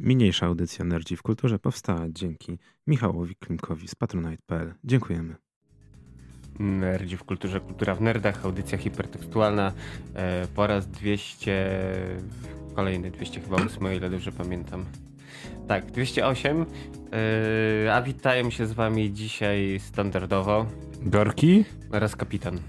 Mniejsza audycja Nerdzi w Kulturze powstała dzięki Michałowi Klimkowi z patronite.pl. Dziękujemy. Nerdzi w Kulturze, Kultura w Nerdach, audycja hipertekstualna e, po raz 200, kolejny 200 chyba 8, o ile dobrze pamiętam. Tak, 208, e, a witają się z wami dzisiaj standardowo Gorki oraz kapitan.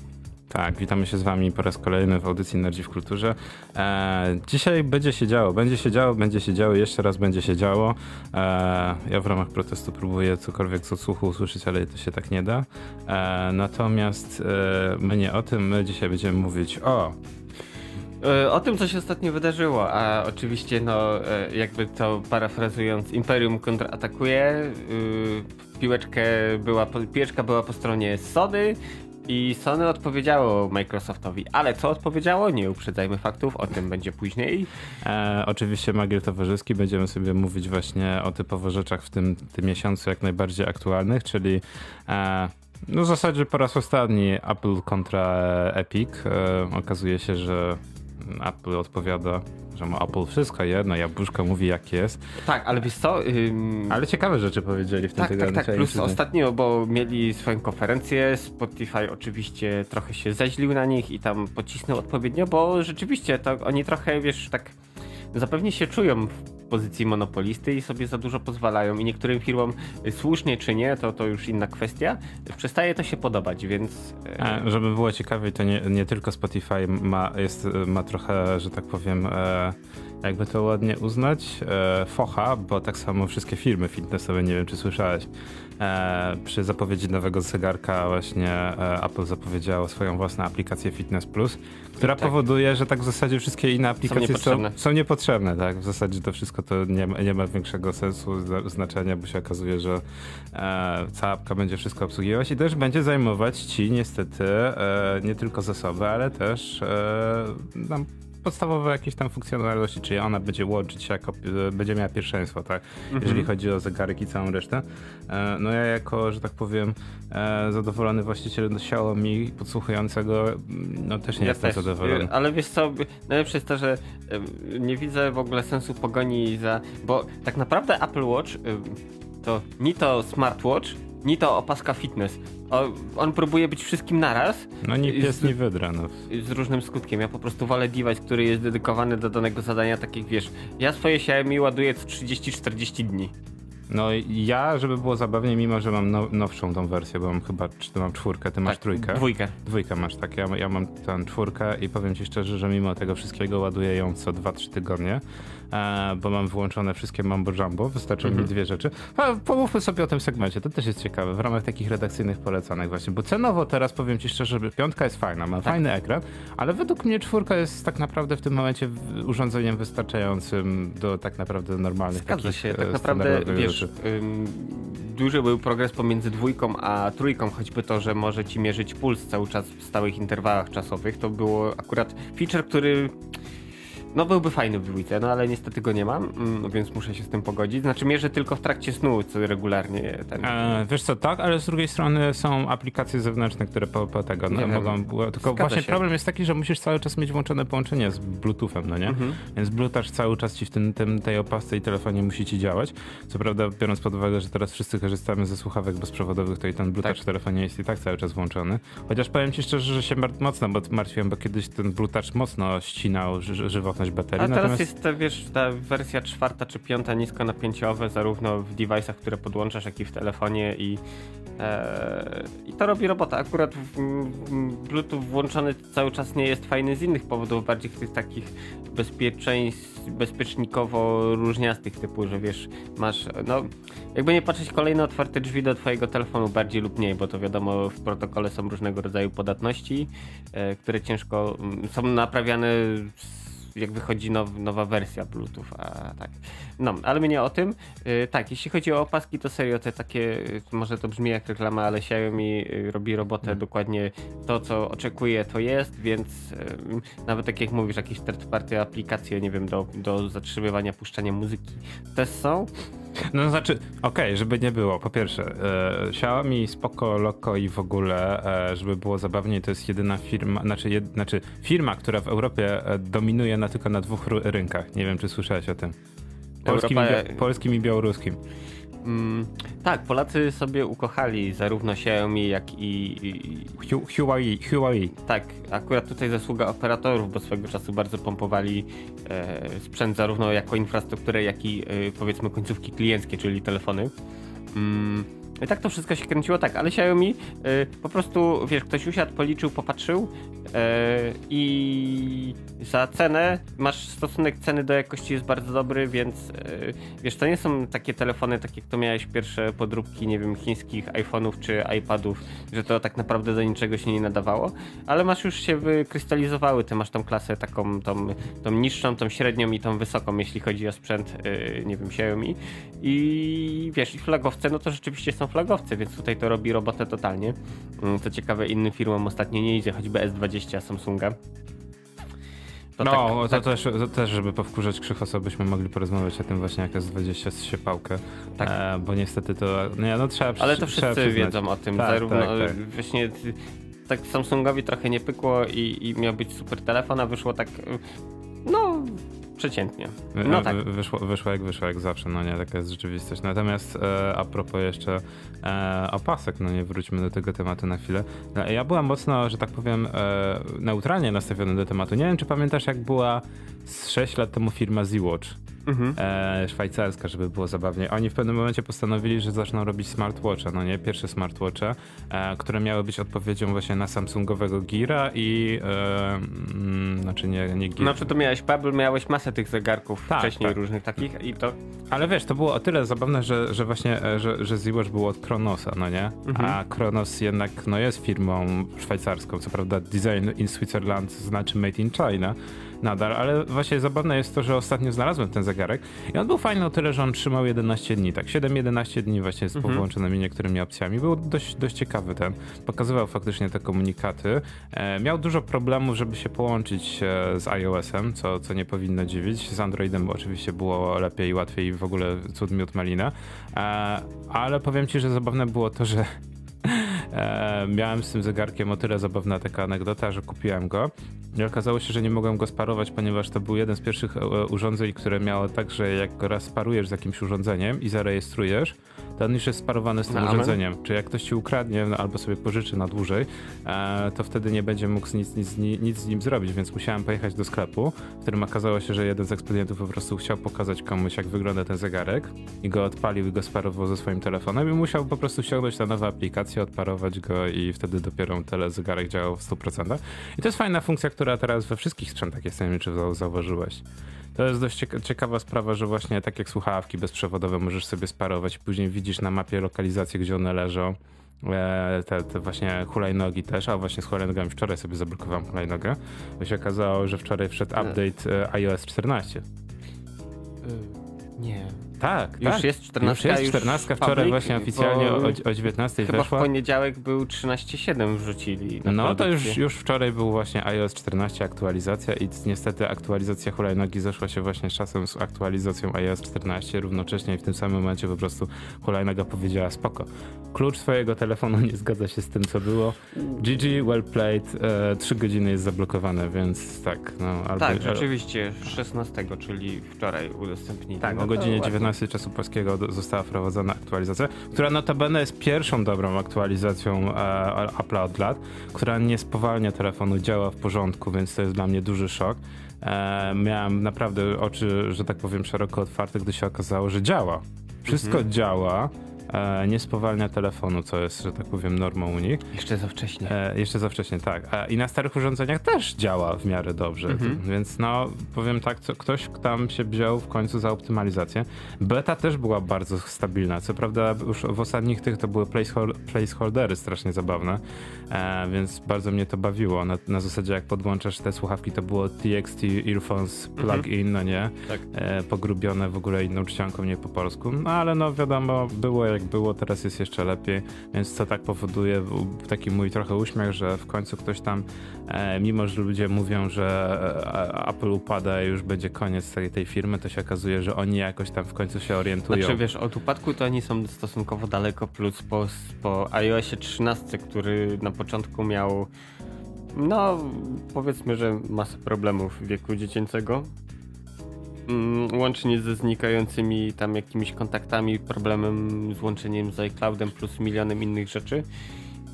Tak, witamy się z wami po raz kolejny w audycji Nerdzi w Kulturze. E, dzisiaj będzie się działo, będzie się działo, będzie się działo, jeszcze raz będzie się działo. E, ja w ramach protestu próbuję cokolwiek z odsłuchu usłyszeć, ale to się tak nie da. E, natomiast e, my nie o tym, my dzisiaj będziemy mówić o E, o tym, co się ostatnio wydarzyło, a oczywiście, no, e, jakby to parafrazując, Imperium kontratakuje. Piłeczkę była, piłeczka była po stronie Sony, i Sony odpowiedziało Microsoftowi, ale co odpowiedziało? Nie uprzedzajmy faktów, o tym będzie później. E, oczywiście Magier Towarzyski, będziemy sobie mówić właśnie o typowo rzeczach w tym, tym miesiącu jak najbardziej aktualnych, czyli e, no w zasadzie po raz ostatni Apple kontra Epic. E, okazuje się, że Apple odpowiada że ma Apple wszystko jedno, jabłuszko mówi jak jest. Tak, ale wiesz co? Ym... Ale ciekawe rzeczy powiedzieli w tym tak, tygodniu. Tak, tak, plus ostatnio, bo mieli swoją konferencję, Spotify oczywiście trochę się zeźlił na nich i tam pocisnął odpowiednio, bo rzeczywiście to oni trochę, wiesz, tak zapewnie się czują pozycji monopolisty i sobie za dużo pozwalają i niektórym firmom y, słusznie czy nie, to, to już inna kwestia, przestaje to się podobać, więc... E, żeby było ciekawiej, to nie, nie tylko Spotify ma, jest, ma trochę, że tak powiem... E jakby to ładnie uznać, e, focha, bo tak samo wszystkie firmy fitnessowe, nie wiem czy słyszałeś, e, przy zapowiedzi nowego zegarka właśnie e, Apple zapowiedziało swoją własną aplikację Fitness Plus, która tak. powoduje, że tak w zasadzie wszystkie inne aplikacje są niepotrzebne. Są, są niepotrzebne tak? W zasadzie to wszystko to nie, nie ma większego sensu, znaczenia, bo się okazuje, że e, cała apka będzie wszystko obsługiwać i też będzie zajmować ci niestety e, nie tylko zasoby, ale też e, nam podstawowe jakieś tam funkcjonalności, czyli ona będzie łączyć się jako, będzie miała pierwszeństwo, tak? Mhm. Jeżeli chodzi o zegarek i całą resztę. E, no ja jako, że tak powiem, e, zadowolony właściciel Xiaomi podsłuchującego, no też nie ja jestem też. zadowolony. Ale wiesz co, najlepsze jest to, że nie widzę w ogóle sensu pogoni za, bo tak naprawdę Apple Watch to ni to smartwatch, ni to opaska fitness. O, on próbuje być wszystkim naraz. No nie pies, nie wydra. No. Z różnym skutkiem. Ja po prostu wolę device, który jest dedykowany do danego zadania, takich wiesz, ja swoje Xiaomi ładuję co 30-40 dni. No ja, żeby było zabawniej, mimo że mam now, nowszą tą wersję, bo mam chyba czy mam czwórkę, ty masz tak, trójkę. Dwójkę. Dwójkę masz, tak. Ja, ja mam tę czwórkę i powiem ci szczerze, że mimo tego wszystkiego ładuję ją co 2-3 tygodnie. Bo mam wyłączone wszystkie mambo jumbo, wystarczą mi mhm. dwie rzeczy. A pomówmy sobie o tym segmencie, to też jest ciekawe, w ramach takich redakcyjnych polecanek właśnie, bo cenowo teraz powiem ci szczerze, że piątka jest fajna, ma tak. fajny ekran, ale według mnie czwórka jest tak naprawdę w tym momencie urządzeniem wystarczającym do tak naprawdę normalnych Zgadza takich się, tak e, naprawdę wiesz, ym, duży był progres pomiędzy dwójką a trójką, choćby to, że może ci mierzyć puls cały czas w stałych interwałach czasowych, to było akurat feature, który no byłby fajny w dwójce, no ale niestety go nie mam, mm, więc muszę się z tym pogodzić. Znaczy mierzę tylko w trakcie snu, co regularnie ten... E, wiesz co, tak, ale z drugiej strony są aplikacje zewnętrzne, które po, po tego no, mogą... Tylko Zgadza właśnie się. problem jest taki, że musisz cały czas mieć włączone połączenie z Bluetoothem, no nie? Mhm. Więc Bluetooth cały czas ci w tym, tym, tej opasce i telefonie musi ci działać. Co prawda, biorąc pod uwagę, że teraz wszyscy korzystamy ze słuchawek bezprzewodowych, to i ten Bluetooth tak. w telefonie jest i tak cały czas włączony. Chociaż powiem ci szczerze, że się mocno bo martwiłem, bo kiedyś ten Bluetooth mocno ścinał żywotność baterii. A teraz natomiast... jest ta, wiesz, ta wersja czwarta czy piąta niskonapięciowe, zarówno w device'ach, które podłączasz, jak i w telefonie i, e, i to robi robota. Akurat Bluetooth włączony cały czas nie jest fajny z innych powodów, bardziej tych takich bezpieczeństw, bezpiecznikowo różniastych typu, że wiesz, masz, no jakby nie patrzeć kolejne otwarte drzwi do twojego telefonu bardziej lub mniej, bo to wiadomo w protokole są różnego rodzaju podatności, e, które ciężko są naprawiane z jak wychodzi now, nowa wersja Bluetooth, a tak. No, ale my nie o tym. Yy, tak, jeśli chodzi o opaski, to serio te takie, yy, może to brzmi jak reklama, ale Xiaomi yy, robi robotę hmm. dokładnie to, co oczekuje, to jest, więc y, nawet tak jak mówisz, jakieś third party aplikacje, nie wiem, do, do zatrzymywania, puszczania muzyki też są. No znaczy, okej, okay, żeby nie było. Po pierwsze, e, Xiaomi spoko, loko i w ogóle, e, żeby było zabawniej, to jest jedyna firma, znaczy, jed, znaczy firma, która w Europie e, dominuje na tylko na dwóch rynkach. Nie wiem, czy słyszałeś o tym. Polskim, Europa- i, bia- polskim i białoruskim. Mm, tak, Polacy sobie ukochali zarówno Xiaomi, jak i, i Hu- Huawei, Huawei. tak, akurat tutaj zasługa operatorów, bo swego czasu bardzo pompowali e, sprzęt zarówno jako infrastrukturę, jak i e, powiedzmy końcówki klienckie, czyli telefony. Mm, Tak to wszystko się kręciło tak, ale Xiaomi e, po prostu, wiesz, ktoś usiadł, policzył, popatrzył e, i za cenę, masz stosunek ceny do jakości jest bardzo dobry, więc e, wiesz, to nie są takie telefony, takie jak to miałeś pierwsze podróbki, nie wiem, chińskich iPhone'ów czy iPadów, że to tak naprawdę do niczego się nie nadawało, ale masz już się wykrystalizowały, ty masz tą klasę taką, tą, tą niższą, tą średnią i tą wysoką, jeśli chodzi o sprzęt, nie wiem, Xiaomi. I wiesz, i flagowce, no to rzeczywiście są flagowce, więc tutaj to robi robotę totalnie. Mm, Co ciekawe, innym firmom ostatnio nie idzie, choćby S20 Samsunga. To no, tak- to, tak- Też, to też, żeby powkurzać Krzychosa, byśmy mogli porozmawiać o tym właśnie, jak S20 z siepałkę. Tak. E, bo niestety to, nie, no trzeba Ale to wszyscy przyznać. wiedzą o tym. Tak, Zarówno tak, tak. właśnie tak Samsungowi trochę nie pykło i, i miał być super telefon, a wyszło tak no przeciętnie. No tak. wy- Wyszło, wyszło jak wyszło, jak zawsze, no nie, taka jest rzeczywistość. Natomiast e, a propos jeszcze e, opasek, no nie, wróćmy do tego tematu na chwilę. No, Ja byłem mocno, że tak powiem, e, neutralnie nastawiony do tematu. Nie wiem, czy pamiętasz, jak była z 6 lat temu firma Z-Watch. Mhm. e, szwajcarska, żeby było zabawniej. Oni w pewnym momencie postanowili, że zaczną robić smartwatche, no nie? Pierwsze smartwatche, e, które miały być odpowiedzią właśnie na Samsungowego Geara i e, mm, znaczy nie, nie Gear. Znaczy to miałeś Pebble, miałeś masę tych zegarków Tak, wcześniej tak. różnych takich i to Ale wiesz, to było o tyle zabawne, że, że właśnie, e, że, że Z-Watch było od Kronosa, no nie? A Kronos jednak, no jest firmą szwajcarską, co prawda design in Switzerland znaczy made in China nadal, ale właśnie zabawne jest to, że ostatnio znalazłem ten zegarek i on był fajny o tyle, że on trzymał 11 dni, tak 7-11 dni właśnie z połączonymi niektórymi opcjami. Był dość, dość ciekawy ten, pokazywał faktycznie te komunikaty. E, miał dużo problemów, żeby się połączyć e, z iOS-em, co, co nie powinno dziwić. Z Androidem oczywiście było lepiej, łatwiej i w ogóle cud miód malina. E, ale powiem ci, że zabawne było to, że E, miałem z tym zegarkiem o tyle zabawna taka anegdota, że kupiłem go i okazało się, że nie mogłem go sparować, ponieważ to był jeden z pierwszych e, urządzeń, które miało tak, że jak go raz sparujesz z jakimś urządzeniem i zarejestrujesz, to on już jest sparowany z tym amen. urządzeniem. Czy jak ktoś ci ukradnie no, albo sobie pożyczy na dłużej, e, to wtedy nie będzie mógł nic, nic, nic, z nim zrobić, więc musiałem pojechać do sklepu, w którym okazało się, że jeden z ekspedientów po prostu chciał pokazać komuś, jak wygląda ten zegarek i go odpalił i go sparował ze swoim telefonem i musiał po prostu ściągnąć na nowe odparować go i wtedy dopiero telezegarek działał w 100%. I to jest fajna funkcja, która teraz we wszystkich sprzętach jest, nie wiem czy zau- zauważyłeś. To jest dość cieka- ciekawa sprawa, że właśnie tak jak słuchawki bezprzewodowe możesz sobie sparować, później widzisz na mapie lokalizację, gdzie one leżą. E, Te, te właśnie hulajnogi też, a właśnie z hulajnogami wczoraj sobie zablokowałem hulajnogę, bo się okazało, że wczoraj wszedł update e, iOS 14. nie. Tak, już tak. jest 14. Już jest 14. Wczoraj właśnie oficjalnie o, o 19 chyba weszła. w poniedziałek był 13.7 wrzucili. No to już, już wczoraj był właśnie iOS 14 aktualizacja i niestety aktualizacja hulajnogi zeszła się właśnie czasem z aktualizacją iOS 14 równocześnie i w tym samym momencie po prostu hulajnoga powiedziała spoko. Klucz swojego telefonu nie zgadza się z tym co było. GG, well played, e, 3 godziny jest zablokowane, więc tak. No, albo, tak, rzeczywiście 16, czyli wczoraj udostępnili. Tak, no o godzinie 19 wersji czasu polskiego została wprowadzona aktualizacja, która notabene jest pierwszą dobrą aktualizacją e, Apple'a od lat, która nie spowalnia telefonu, działa w porządku, więc to jest dla mnie duży szok. E, miałem naprawdę oczy, że tak powiem, szeroko otwarte, gdy się okazało, że działa. Wszystko mhm. działa e, nie spowalnia telefonu, co jest, że tak powiem, normą u nich. Jeszcze za wcześnie. E, jeszcze za wcześnie, tak. E, I na starych urządzeniach też działa w miarę dobrze. Mhm. Więc no, powiem tak, co, ktoś tam się wziął w końcu za optymalizację. Beta też była bardzo stabilna. Co prawda już w ostatnich tych to były placehol- placeholdery strasznie zabawne, e, więc bardzo mnie to bawiło. Na, na zasadzie jak podłączasz te słuchawki, to było TXT Earphones Plug-in, no nie? Tak. E, pogrubione w ogóle inną czcionką, nie po polsku. No ale no wiadomo, było jak było, teraz jest jeszcze lepiej, więc to tak powoduje taki mój trochę uśmiech, że w końcu ktoś tam, e, mimo że ludzie mówią, że e, Apple upada i już będzie koniec tej, tej firmy, to się okazuje, że oni jakoś tam w końcu się orientują. Znaczy wiesz, od upadku to oni są stosunkowo daleko, plus po, po iOSie 13, który na początku miał no powiedzmy, że masę problemów wieku dziecięcego. Mm, łącznie ze znikającymi tam jakimiś kontaktami, problemem z łączeniem z iCloudem plus milionem innych rzeczy.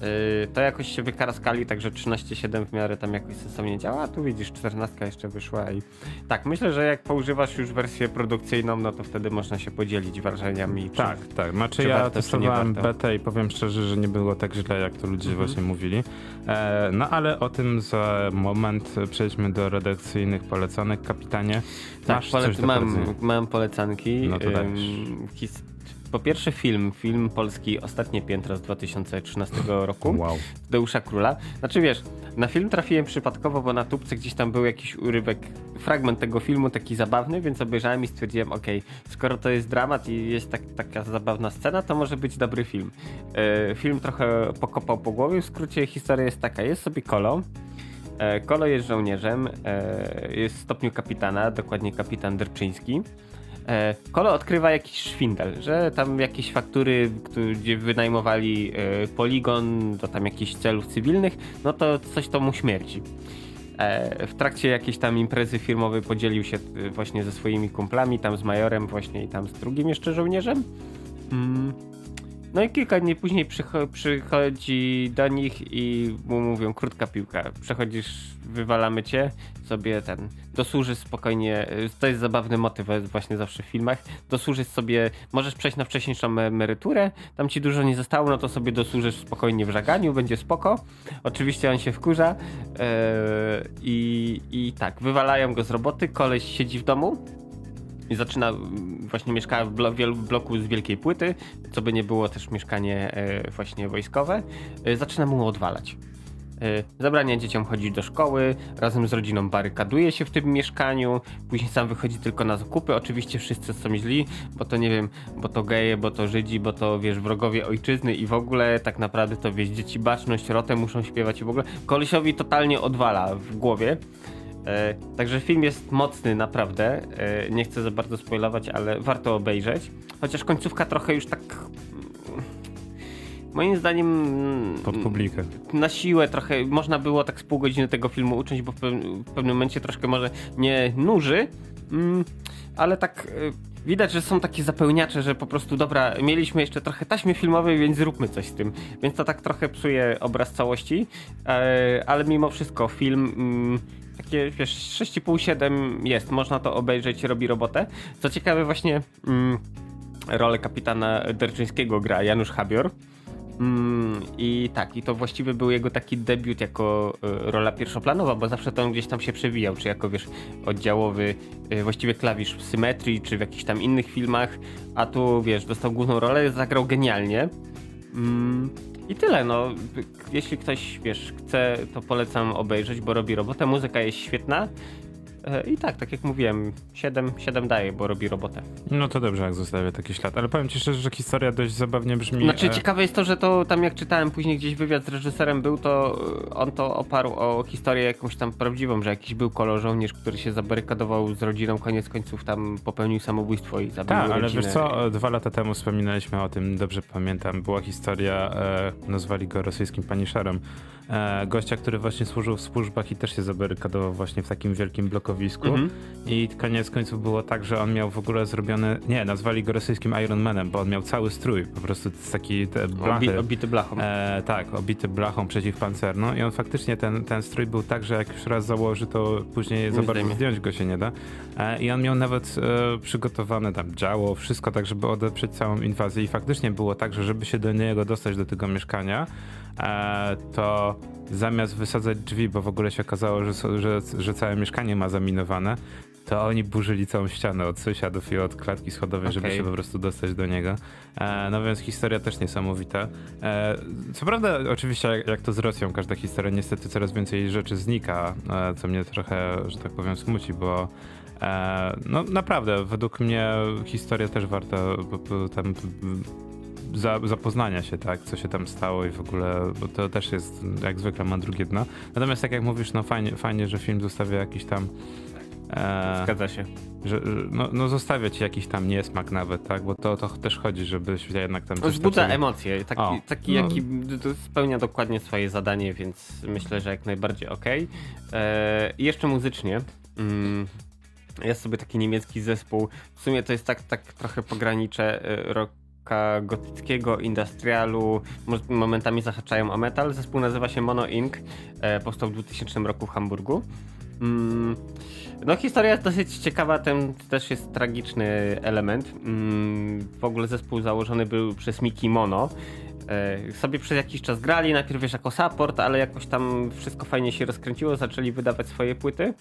Yy, to jakoś się wykaraskali, także 13.7 w miarę tam jakoś sensownie działa, a tu widzisz 14 jeszcze wyszła i tak, myślę, że jak poużywasz już wersję produkcyjną, no to wtedy można się podzielić wrażeniami. Tak, czy, tak, znaczy ja testowałem betę i powiem szczerze, że nie było tak źle, jak to ludzie mhm. właśnie mówili. E, no ale o tym za moment przejdźmy do redakcyjnych polecanek, kapitanie. Tak, Masz mam, mam polecanki. No to po pierwsze film, film polski Ostatnie Piętro z 2013 roku. Wow. Deusza Króla. Znaczy wiesz, na film trafiłem przypadkowo, bo na tubce gdzieś tam był jakiś urywek, fragment tego filmu taki zabawny, więc obejrzałem i stwierdziłem, ok, skoro to jest dramat i jest tak, taka zabawna scena, to może być dobry film. E, film trochę pokopał po głowie, w skrócie historia jest taka, jest sobie Kolo, e, Kolo jest żołnierzem, e, jest w stopniu kapitana, dokładnie kapitan Derczyński. E, Kolo odkrywa jakiś szwindel, że tam jakieś faktury, gdzie wynajmowali e, poligon do tam jakichś celów cywilnych, no to coś to mu śmierci. E, w trakcie jakiejś tam imprezy firmowej podzielił się właśnie ze swoimi kumplami, tam z majorem właśnie i tam z drugim jeszcze żołnierzem. Mm. No i kilka dni później przychodzi do nich i mu mówią krótka piłka. Przechodzisz, wywalamy cię, sobie ten, dosłużysz spokojnie, to jest zabawny motyw właśnie zawsze w filmach, dosłużysz sobie, możesz przejść na wcześniejszą emeryturę, tam ci dużo nie zostało, no to sobie dosłużysz spokojnie w żaganiu, będzie spoko. Oczywiście on się wkurza yy, i, i tak, wywalają go z roboty, koleś siedzi w domu, i zaczyna, właśnie mieszka w, bloku z wielkiej płyty, co by nie było też mieszkanie e, właśnie wojskowe, e, zaczyna mu odwalać. E, zabrania dzieciom chodzić do szkoły, razem z rodziną barykaduje się w tym mieszkaniu, później sam wychodzi tylko na zakupy. Oczywiście wszyscy są źli, bo to nie wiem, bo to geje, bo to Żydzi, bo to wiesz, wrogowie ojczyzny i w ogóle tak naprawdę to wiesz, dzieci baczność, rotę muszą śpiewać i w ogóle. Kolesiowi totalnie odwala w głowie. E, także film jest mocny, naprawdę. E, nie chcę za bardzo spoilować, ale warto obejrzeć. Chociaż końcówka trochę już tak. Mm, moim zdaniem. Mm, Pod publikę. Na siłę trochę. Można było tak z pół godziny tego filmu uczyć, bo w, pewnym, momencie troszkę może nie nuży, mm, ale tak. E, widać, że są takie zapełniacze, że po prostu dobra, mieliśmy jeszcze trochę taśmy filmowej, więc zróbmy coś z tym. Więc to tak trochę psuje obraz całości, ale mimo wszystko film takie, wiesz, 6,5-7 jest, można to obejrzeć, robi robotę. Co ciekawe, właśnie mm, rolę kapitana Derczyńskiego gra Janusz Habior. Mm, I tak, i to właściwie był jego taki debiut jako y, rola pierwszoplanowa, bo zawsze to on gdzieś tam się przewijał, czy jako wiesz, oddziałowy, y, właściwie klawisz w symetrii, czy w jakichś tam innych filmach, a tu wiesz, dostał główną rolę, zagrał genialnie. Mm, i tyle, no. Jeśli ktoś, wiesz, chce, to polecam obejrzeć, bo robi robotę. Muzyka jest świetna. E, I tak, tak jak mówiłem, 7, 7 daje, bo robi robotę. No to dobrze, jak zostawia taki ślad. Ale powiem ci szczerze, że historia dość zabawnie brzmi. Znaczy, e... ciekawe jest to, że to tam jak czytałem później gdzieś wywiad z reżyserem był, to e, on to oparł o historię jakąś tam prawdziwą, że jakiś był kolor żołnierz, który się zabarykadował z rodziną, koniec końców tam popełnił samobójstwo i zabił Tak, ale wiesz co, dwa lata temu wspominaliśmy o tym, dobrze pamiętam, była historia, e, nazwali go rosyjskim paniszerem, gościa, który właśnie służył w służbach i też się zabarykadował właśnie w takim wielkim blokowisku. Mhm. I koniec końców było tak, że on miał w ogóle zrobiony, nie, nazwali go rosyjskim Iron Manem, bo on miał cały strój, po prostu taki te blachy. Obi, obity blachą. E, tak, obity blachą przeciwpancerną i on faktycznie, ten, ten strój był tak, że jak już raz założy, to później za bardzo zdjąć go się nie da. E, I on miał nawet e, przygotowane tam działo, wszystko tak, żeby odeprzeć całą inwazję i faktycznie było tak, że żeby się do niego dostać, do tego mieszkania, e, to zamiast wysadzać drzwi, bo w ogóle się okazało, że, że, że całe mieszkanie ma zaminowane, to oni burzyli całą ścianę od sąsiadów i od klatki schodowej, okay. żeby się po prostu dostać do niego. E, no więc historia też niesamowita. E, co prawda, oczywiście, jak, jak, to z Rosją, każda historia, niestety coraz więcej rzeczy znika, e, co mnie trochę, że tak powiem, smuci, bo no naprawdę, według mnie historia też warta tam za, zapoznania się, tak, co się tam stało i w ogóle, bo to też jest, jak zwykle ma drugie dno. Natomiast tak jak mówisz, no fajnie, fajnie że film zostawia jakiś tam E, Zgadza się. Że, no, no zostawia ci jakiś tam niesmak nawet, tak? Bo to, to też chodzi, żebyś jednak tam... Wzbudza takiego... emocje, taki, o, taki no. jaki spełnia dokładnie swoje zadanie, więc myślę, że jak najbardziej okej. Okay. E, jeszcze muzycznie. Mm, jest sobie taki niemiecki zespół. W sumie to jest tak, tak trochę pogranicze rocka gotyckiego, industrialu, momentami zahaczają o metal. Zespół nazywa się Mono Inc. Powstał w 2000 roku w Hamburgu. Mm, no historia jest dosyć ciekawa, ten też jest tragiczny element. Mm, w ogóle zespół założony był przez Miki Mono. E, sobie przez jakiś czas grali, najpierw wiesz jako support, ale jakoś tam wszystko fajnie się rozkręciło, zaczęli wydawać swoje płyty.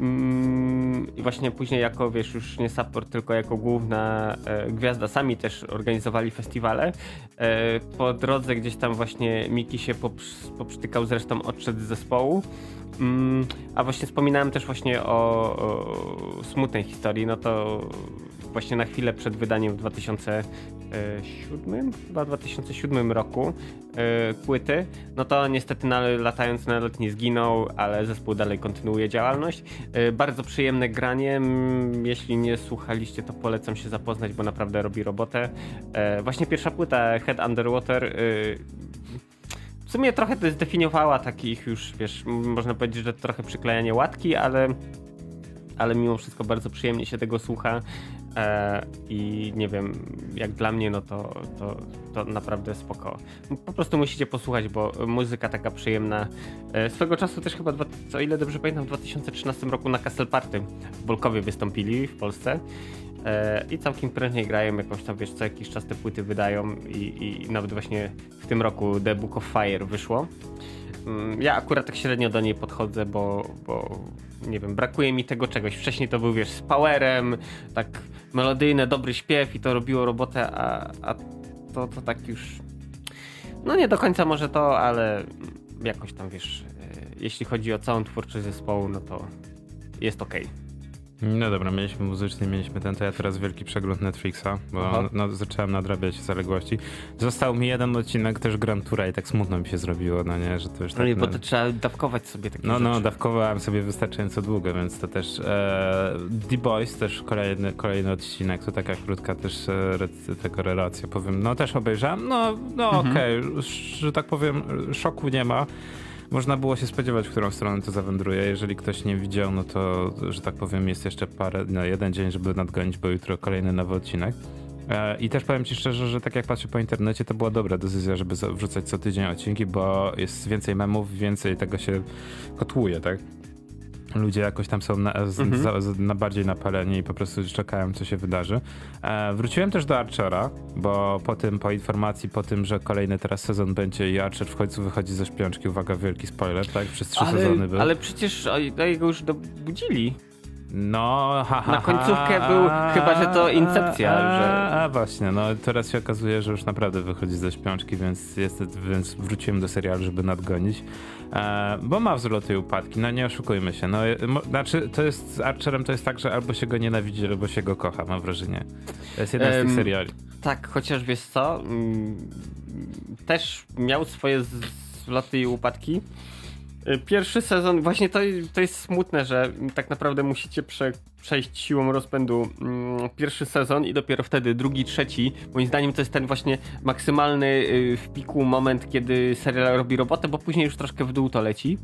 Mm, I właśnie później jako, wiesz, już nie support, tylko jako główna e, gwiazda, sami też organizowali festiwale. E, po drodze gdzieś tam właśnie Miki się poprztykał, zresztą odszedł z zespołu. Mm, a właśnie wspominałem też właśnie o, o smutnej historii, no to właśnie na chwilę przed wydaniem w 2007, chyba 2007 roku yy, płyty, no to niestety na, latając na lot nie zginął, ale zespół dalej kontynuuje działalność. Yy, bardzo przyjemne granie, jeśli nie słuchaliście, to polecam się zapoznać, bo naprawdę robi robotę. Yy, właśnie pierwsza płyta Head Underwater w sumie trochę to zdefiniowała takich już, wiesz, można powiedzieć, że trochę przyklejanie łatki, ale, ale mimo wszystko bardzo przyjemnie się tego słucha. E, I nie wiem, jak dla mnie, no to, to, to naprawdę spoko. Po prostu musicie posłuchać, bo muzyka taka przyjemna. E, swego czasu też chyba, o ile dobrze pamiętam, w 2013 roku na Castle Party w wystąpili w Polsce. E, I całkiem prężnie grają, jakąś tam, wiesz, co jakiś czas te płyty wydają i, i nawet właśnie w tym roku The Book of Fire wyszło. Mm, ja akurat tak średnio do niej podchodzę, bo, bo nie wiem, brakuje mi tego czegoś. Wcześniej to był, wiesz, z powerem, tak melodyjne, dobry śpiew i to robiło robotę, a, a to, to tak już. No nie do końca może to, ale jakoś tam wiesz, e, jeśli chodzi o całą twórczość zespołu, no to jest ok. No dobra, mieliśmy muzyczny, mieliśmy ten, to ja teraz wielki przegląd Netflixa, bo no, zacząłem nadrabiać zaległości. Został mi jeden odcinek też Grand Toura i tak smutno mi się zrobiło, no nie, że to już no tak... No bo to trzeba dawkować sobie takie No, rzeczy. no, dawkowałem sobie wystarczająco długo, więc to też... E, The Boys też kolejny, kolejny odcinek, to taka krótka też e, tego relacja, powiem, no też obejrzałem, no, no mhm. okej, okay, że tak powiem, szoku nie ma można było się spodziewać, w którą stronę to zawędruje. Jeżeli ktoś nie widział, no to, że tak powiem, jest jeszcze parę, no jeden dzień, żeby nadgonić, bo jutro kolejny nowy odcinek. E, I też powiem ci szczerze, że tak jak patrzę po internecie, to była dobra decyzja, żeby wrzucać co tydzień odcinki, bo jest więcej memów, więcej tego się kotłuje, tak? Ludzie jakoś tam są na, z, mhm. za, na bardziej napaleni i po prostu czekają, co się wydarzy. E, wróciłem też do Archera, bo po tym, po informacji, po tym, że kolejny teraz sezon będzie i Archer w końcu wychodzi ze śpiączki, uwaga, wielki spoiler, tak? Przez trzy ale, sezony był. Ale przecież jego już dobudzili. No, ha, ha, Na końcówkę był chyba, że to incepcja. A, że... a właśnie, no teraz się okazuje, że już naprawdę wychodzi ze śpiączki, więc, jest, więc wróciłem do serialu, żeby nadgonić. E, bo ma wzloty i upadki, no nie oszukujmy się. No, mo, znaczy, to jest z Archerem to jest tak, że albo się go nienawidzi, albo się go kocha, mam wrażenie. To jest jeden z tych seriali. Tak, chociaż wiesz co, mm, też miał swoje wzloty i upadki. Y, pierwszy sezon, właśnie to, to jest smutne, że tak naprawdę musicie prze, przejść siłą rozpędu mm, pierwszy sezon i dopiero wtedy drugi, trzeci. Moim zdaniem to jest ten właśnie maksymalny y, w piku moment, kiedy serial robi robotę, bo później już troszkę w dół to leci.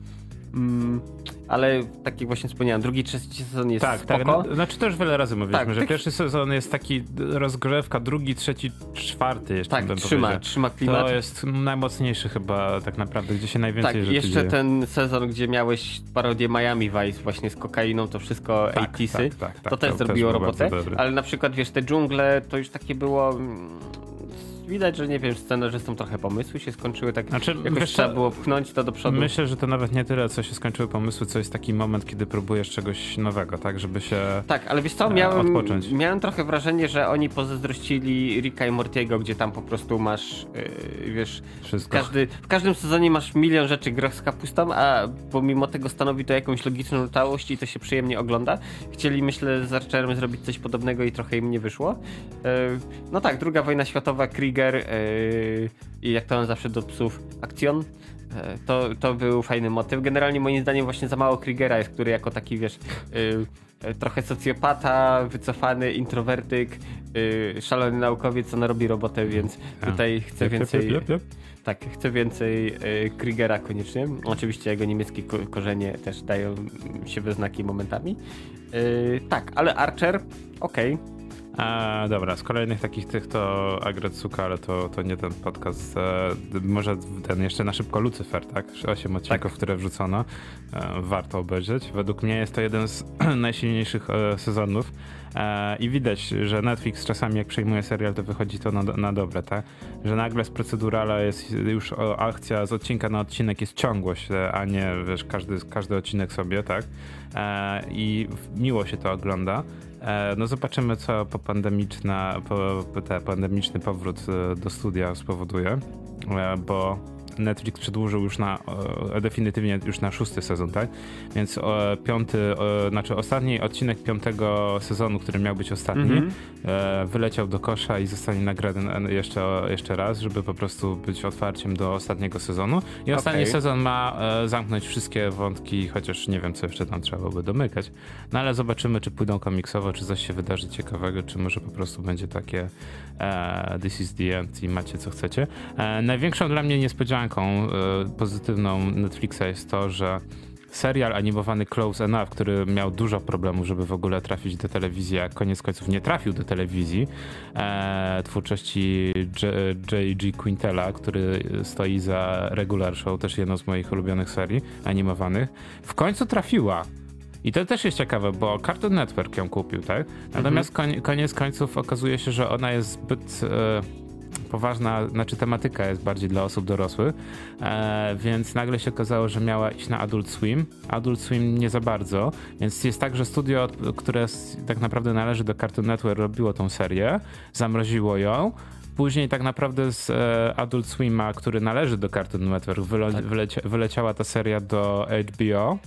Mm, ale tak jak właśnie wspomniałem, drugi, trzeci sezon jest tak, tak spoko. Tak, no, znaczy to już wiele razy mówiliśmy, tak, że tak. pierwszy sezon jest taki rozgrzewka, drugi, trzeci, czwarty jeszcze Tak, trzyma, trzyma klimat. To jest najmocniejszy chyba tak naprawdę, gdzie się najwięcej Tak, jeszcze dzieje. ten sezon, gdzie miałeś parodię Miami Vice właśnie z kokainą, to wszystko tak, 80 tak, tak, tak, to też to zrobiło też robotę, ale na przykład wiesz, te dżungle to już takie było mm, widać, że nie wiem, scenarzystom trochę pomysły się skończyły, tak znaczy, jakoś wiesz, trzeba było pchnąć to do przodu. Myślę, że to nawet nie tyle, co się skończyły pomysły, co jest taki moment, kiedy próbujesz czegoś nowego, tak, żeby się Tak, ale wiesz co, e, miałem, odpocząć. miałem trochę wrażenie, że oni pozazdrościli Ricka i Mortiego, gdzie tam po prostu masz, yy, wiesz, Wszystko. Każdy, w każdym sezonie masz milion rzeczy groch z kapustą, a pomimo tego stanowi to jakąś logiczną całość i to się przyjemnie ogląda. Chcieli, myślę, z Archerem zrobić coś podobnego i trochę im nie wyszło. Yy, no tak, druga wojna światowa, Krieg Krieger yy, i jak to on zawsze do psów, akcjon. E, to, to był fajny motyw. Generalnie moim zdaniem właśnie za mało Kriegera jest, który jako taki, wiesz, yy, trochę socjopata, wycofany introwertyk, szalony naukowiec, co robi robotę, więc tutaj chcę więcej... Tak, chcę więcej Kriegera koniecznie. Oczywiście jego niemieckie ko korzenie też dają się we znaki momentami. tak, ale Archer, okej. Okay a, dobra, z kolejnych takich tych to Agretsuka, ale to, to nie ten podcast. E, może ten jeszcze na szybko Lucyfer, tak? Osiem odcinków, tak. które wrzucono. E, warto obejrzeć. Według mnie jest to jeden z najsilniejszych e, sezonów. E, I widać, że Netflix czasami jak przejmuje serial, to wychodzi to na, na dobre, tak? Że nagle z procedurala jest już akcja z odcinka na odcinek jest ciągłość, e, a nie wiesz, każdy, każdy odcinek sobie, tak? E, I miło się to ogląda. E, no zobaczymy, co po pandemiczna, po, te pandemiczny powrót e, do studia spowoduje, e, bo Netflix przedłużył już na, definitywnie już na szósty sezon, tak? Więc piąty, znaczy ostatni odcinek piątego sezonu, który miał być ostatni, mm -hmm. wyleciał do kosza i zostanie nagrany jeszcze, jeszcze raz, żeby po prostu być otwarciem do ostatniego sezonu. I ostatni okay. sezon ma zamknąć wszystkie wątki, chociaż nie wiem, co jeszcze tam trzeba by domykać. No ale zobaczymy, czy pójdą komiksowo, czy coś się wydarzy ciekawego, czy może po prostu będzie takie e, this is the end i macie co chcecie. E, największą dla mnie niespodzianką e, pozytywną Netflixa jest to, że serial animowany Close Enough, który miał dużo problemów, żeby w ogóle trafić do telewizji, a koniec końców nie trafił do telewizji, e, twórczości J.G. Quintella, który stoi za Regular Show, też jedną z moich ulubionych serii animowanych, w końcu trafiła i to też jest ciekawe, bo Cartoon Network ją kupił, tak? Natomiast mhm. koniec końców okazuje się, że ona jest zbyt e, poważna, znaczy tematyka jest bardziej dla osób dorosłych, e, więc nagle się okazało, że miała iść na Adult Swim. Adult Swim nie za bardzo, więc jest tak, że studio, które tak naprawdę należy do Cartoon Network robiło tą serię, zamroziło ją, Później tak naprawdę z e, Adult Swima, który należy do Cartoon Network, wyle, tak. wylecia, wyleciała ta seria do HBO,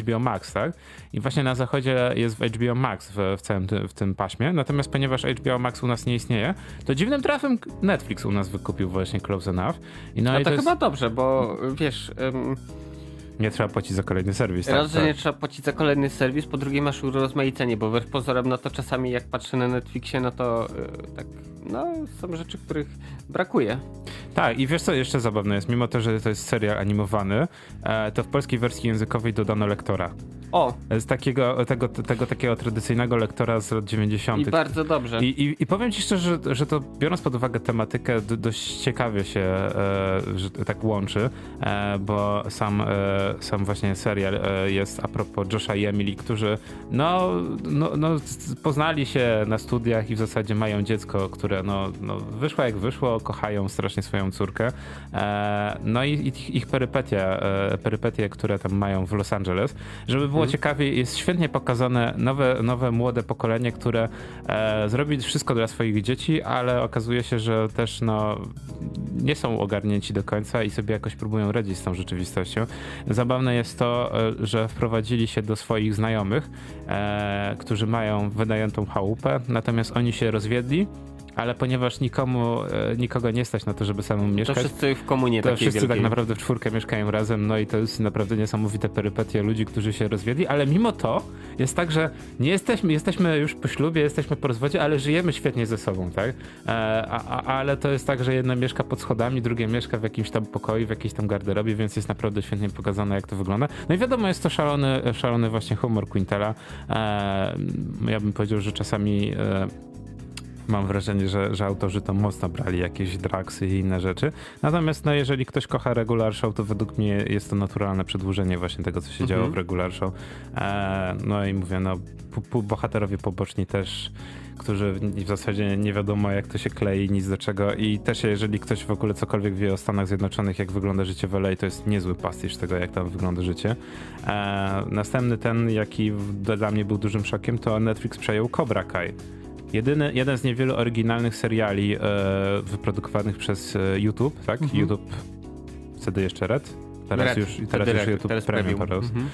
HBO Max, tak? I właśnie na zachodzie jest w HBO Max w, w całym ty, w tym paśmie. Natomiast ponieważ HBO Max u nas nie istnieje, to dziwnym trafem Netflix u nas wykupił właśnie Close Enough. I no, no i to, to chyba jest... dobrze, bo wiesz... Um nie trzeba płacić za kolejny serwis. Tak? Raz, że nie trzeba płacić za kolejny serwis, po drugie masz urozmaicenie, bo wbrew pozorom, no to czasami jak patrzę na Netflixie, no to yy, tak, no są rzeczy, których brakuje. Tak, i wiesz co jeszcze zabawne jest, mimo to, że to jest serial animowany, e, to w polskiej wersji językowej dodano lektora. O! Z takiego, tego, tego takiego tradycyjnego lektora z lat 90. I bardzo dobrze. I, i, i powiem ci szczerze, że, że to biorąc pod uwagę tematykę, dość ciekawie się e, że tak łączy, e, bo sam, e, sam właśnie serial e, jest a propos Josha i Emily, którzy no, no, no, poznali się na studiach i w zasadzie mają dziecko, które no, no wyszło jak wyszło, kochają strasznie swoją córkę. E, no i ich, ich perypetia, e, perypetie, które tam mają w Los Angeles, żeby było mhm. ciekawie, jest świetnie pokazane nowe, nowe młode pokolenie, które zrobi wszystko dla swoich dzieci, ale okazuje się, że też no, nie są ogarnięci do końca i sobie jakoś próbują radzić z tą rzeczywistością. Zabawne jest to, e, że wprowadzili się do swoich znajomych, e, którzy mają wynajętą chałupę, natomiast oni się rozwiedli ale ponieważ nikomu, e, nikogo nie stać na to, żeby samemu mieszkać. To wszyscy w komunie To wszyscy wielkiej. tak naprawdę w czwórkę mieszkają razem, no i to jest naprawdę niesamowite perypetie ludzi, którzy się rozwiedli, ale mimo to jest tak, że nie jesteśmy, jesteśmy już po ślubie, jesteśmy po rozwodzie, ale żyjemy świetnie ze sobą, tak? E, a, a, ale to jest tak, że jedno mieszka pod schodami, drugie mieszka w jakimś tam pokoju, w jakiejś tam garderobie, więc jest naprawdę świetnie pokazane, jak to wygląda. No i wiadomo, jest to szalony, szalony właśnie humor Quintela. E, ja bym powiedział, że czasami mam wrażenie, że, że autorzy to mocno brali jakieś draksy i inne rzeczy. Natomiast no, jeżeli ktoś kocha regular show, to według mnie jest to naturalne przedłużenie właśnie tego, co się mhm. działo w regular show. E, no i mówię, no bohaterowie poboczni też którzy w zasadzie nie wiadomo jak to się klei, nic do czego i też jeżeli ktoś w ogóle cokolwiek wie o Stanach Zjednoczonych, jak wygląda życie w LA, to jest niezły pastisz tego, jak tam wygląda życie. E, następny ten, jaki dla mnie był dużym szokiem, to Netflix przejął Cobra Kai. Jedyny, jeden z niewielu oryginalnych seriali e, wyprodukowanych przez e, YouTube, tak? Mhm. YouTube, wtedy jeszcze Red, teraz Red, już, teraz już YouTube teraz Premium Premium. Mhm.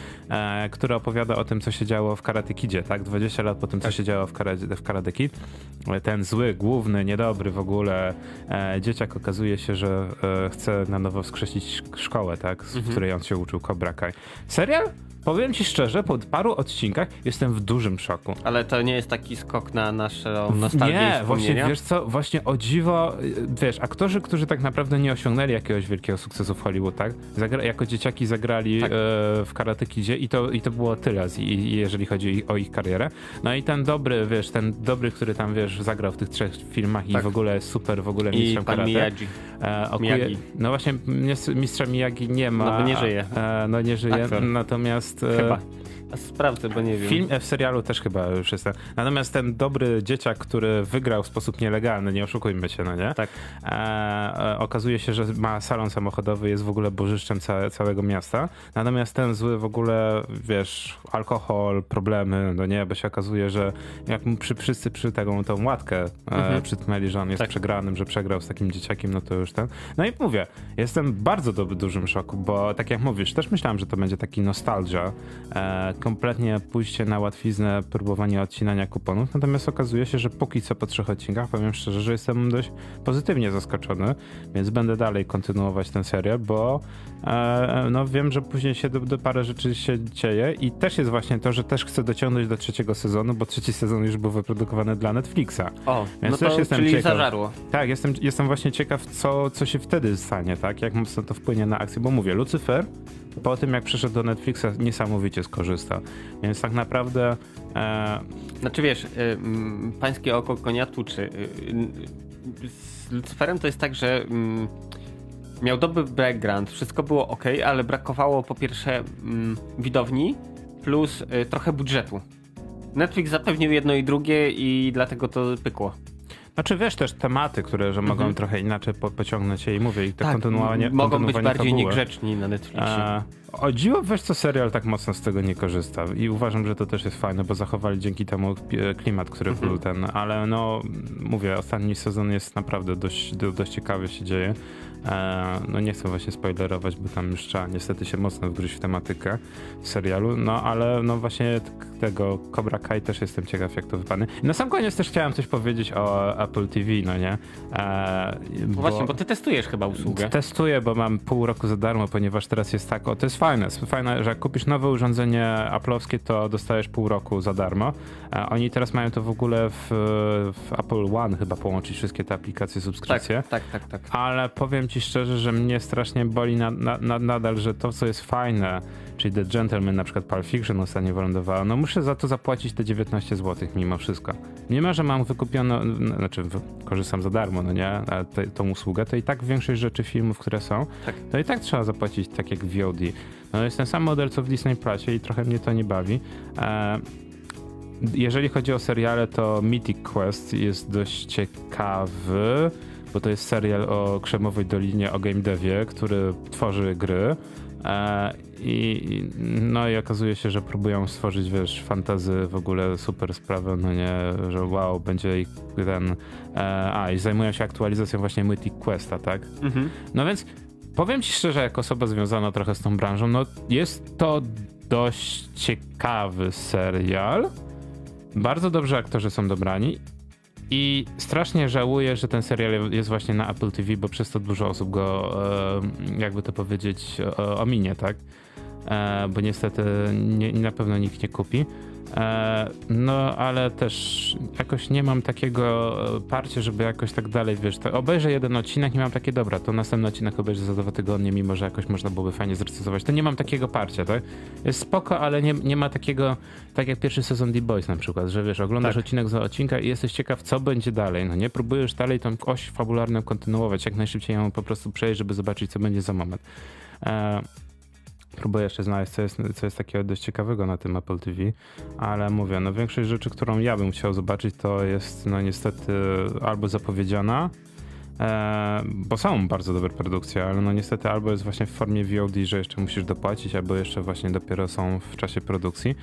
e, który opowiada o tym, co się działo w Karate Kidzie, tak? 20 lat po tym, co Tak. się działo w Karate, w Karate Kid. E, Ten zły, główny, niedobry w ogóle e, dzieciak okazuje się, że e, chce na nowo wskrzesić sz- szkołę, tak? Z, W Mhm. której on się uczył Cobra Kai. Serial? Powiem ci szczerze, po paru odcinkach jestem w dużym szoku. Ale to nie jest taki skok na naszą nostalgię Nie, i właśnie wiesz co, właśnie o dziwo, y, wiesz, aktorzy, którzy tak naprawdę nie osiągnęli jakiegoś wielkiego sukcesu w Hollywood, tak? Zagra jako dzieciaki zagrali Tak. e, w Karate Kidzie i to, i to było tyle, z, i, jeżeli chodzi o ich karierę. No i ten dobry, wiesz, ten dobry, który tam, wiesz, zagrał w tych trzech filmach i Tak. w ogóle super, w ogóle I mistrzem pan karate. Miyagi. E, okuje- Miyagi. No właśnie, mistrza Miyagi nie ma. No nie żyje. E, no nie żyje, Aktor. natomiast... e, Chyba. Sprawdzę, bo nie wiem. Film e, w serialu też chyba już jest. ten. Natomiast ten dobry dzieciak, który wygrał w sposób nielegalny, nie oszukujmy się, no nie? Tak. E, e, okazuje się, że ma salon samochodowy, jest w ogóle bożyszczem całe, całego miasta. Natomiast ten zły w ogóle, wiesz, alkohol, problemy, no nie, bo się okazuje, że jak mu przy, wszyscy przy taką tą łatkę e, Mhm. przytmeli, że on jest Tak. przegranym, że przegrał z takim dzieciakiem, no to już ten. No i mówię, jestem w bardzo do, dużym szoku, bo tak jak mówisz, też myślałem, że to będzie taki nostalgia, e, kompletnie pójście na łatwiznę, próbowanie odcinania kuponów, natomiast okazuje się, że póki co po trzech odcinkach, powiem szczerze, że jestem dość pozytywnie zaskoczony, więc będę dalej kontynuować ten serial, bo e, no wiem, że później się do, do parę rzeczy się dzieje i też jest właśnie to, że też chcę dociągnąć do trzeciego sezonu, bo trzeci sezon już był wyprodukowany dla Netflixa. O, Więc no też to jestem czyli ciekaw. zażarło. Tak, jestem, jestem właśnie ciekaw, co, co się wtedy stanie, tak? Jak mocno to wpłynie na akcję, bo mówię, Lucyfer po tym, jak przeszedł do Netflixa, niesamowicie skorzystał. Więc tak naprawdę e, Znaczy wiesz, y, pańskie oko konia tuczy. Y, y, Z Lucyferem to jest tak, że mm, miał dobry background, wszystko było ok, ale brakowało po pierwsze mm, widowni plus trochę budżetu. Netflix zapewnił jedno i drugie i dlatego to pykło. Znaczy wiesz też tematy, które że mogą Mhm. trochę inaczej po, pociągnąć je i mówię, i to Tak, kontynuowanie mogą być bardziej fabuły. niegrzeczni na Netflixie. E, o dziwo, wiesz co, serial tak mocno z tego nie korzysta i uważam, że to też jest fajne, bo zachowali dzięki temu klimat, który Mhm. był ten, ale no mówię, ostatni sezon jest naprawdę dość, do, dość ciekawy się dzieje. E, no nie chcę właśnie spoilerować, bo tam już trzeba niestety się mocno wgryźć w tematykę serialu, no ale no właśnie t- tego Cobra Kai też jestem ciekaw, jak to wypadnie. Na sam koniec też chciałem coś powiedzieć o Apple TV, no nie? E, No Właśnie, bo ty testujesz chyba usługę. Testuję, bo mam pół roku za darmo, ponieważ teraz jest tak, o to jest fajne, fajne, że jak kupisz nowe urządzenie Apple'owskie, to dostajesz pół roku za darmo. A oni teraz mają to w ogóle w, w Apple One chyba połączyć wszystkie te aplikacje, Tak, subskrypcje. tak, tak, tak. Ale powiem ci szczerze, że mnie strasznie boli na, na, na, nadal, że to, co jest fajne, czyli The Gentleman, na przykład Pulp Fiction ostatnio wylądowała, no muszę za to zapłacić te 19 zł mimo wszystko. Mimo, że mam wykupiono, n- znaczy korzystam za darmo, no nie, a te, tą usługę, to i tak większość rzeczy, filmów, które są, Tak. to i tak trzeba zapłacić tak jak w VOD. No jest ten sam model, co w Disney Plusie i trochę mnie to nie bawi. E, jeżeli chodzi o seriale, to Mythic Quest jest dość ciekawy, bo to jest serial o Krzemowej Dolinie, o game devie, który tworzy gry. E, I no i okazuje się, że próbują stworzyć, wiesz, fantazy, w ogóle super sprawę, no nie, że wow, będzie ich ten... E, a, i zajmują się aktualizacją właśnie Mythic Questa, tak? Mhm. No więc powiem ci szczerze, jako osoba związana trochę z tą branżą, no jest to dość ciekawy serial. Bardzo dobrze aktorzy są dobrani. I strasznie żałuję, że ten serial jest właśnie na Apple TV, bo przez to dużo osób go, jakby to powiedzieć, ominie, tak? E, bo niestety nie, na pewno nikt nie kupi. E, no, ale też jakoś nie mam takiego e, parcia, żeby jakoś tak dalej, wiesz, tak, obejrzę jeden odcinek i mam takie, dobra, to następny odcinek obejrzę za dwa tygodnie, mimo że jakoś można byłoby fajnie zrecenzować. To nie mam takiego parcia, tak? Jest spoko, ale nie, nie ma takiego, tak jak pierwszy sezon The Boys na przykład, że wiesz, oglądasz Tak. odcinek za odcinka i jesteś ciekaw, co będzie dalej, no nie? Próbujesz dalej tą oś fabularną kontynuować, jak najszybciej ją po prostu przejść, żeby zobaczyć, co będzie za moment. E, Próbuję jeszcze znaleźć, co jest, co jest takiego dość ciekawego na tym Apple TV, ale mówię, no większość rzeczy, którą ja bym chciał zobaczyć, to jest no niestety albo zapowiedziana, E, bo są bardzo dobre produkcje, ale no niestety albo jest właśnie w formie VOD, że jeszcze musisz dopłacić, albo jeszcze właśnie dopiero są w czasie produkcji.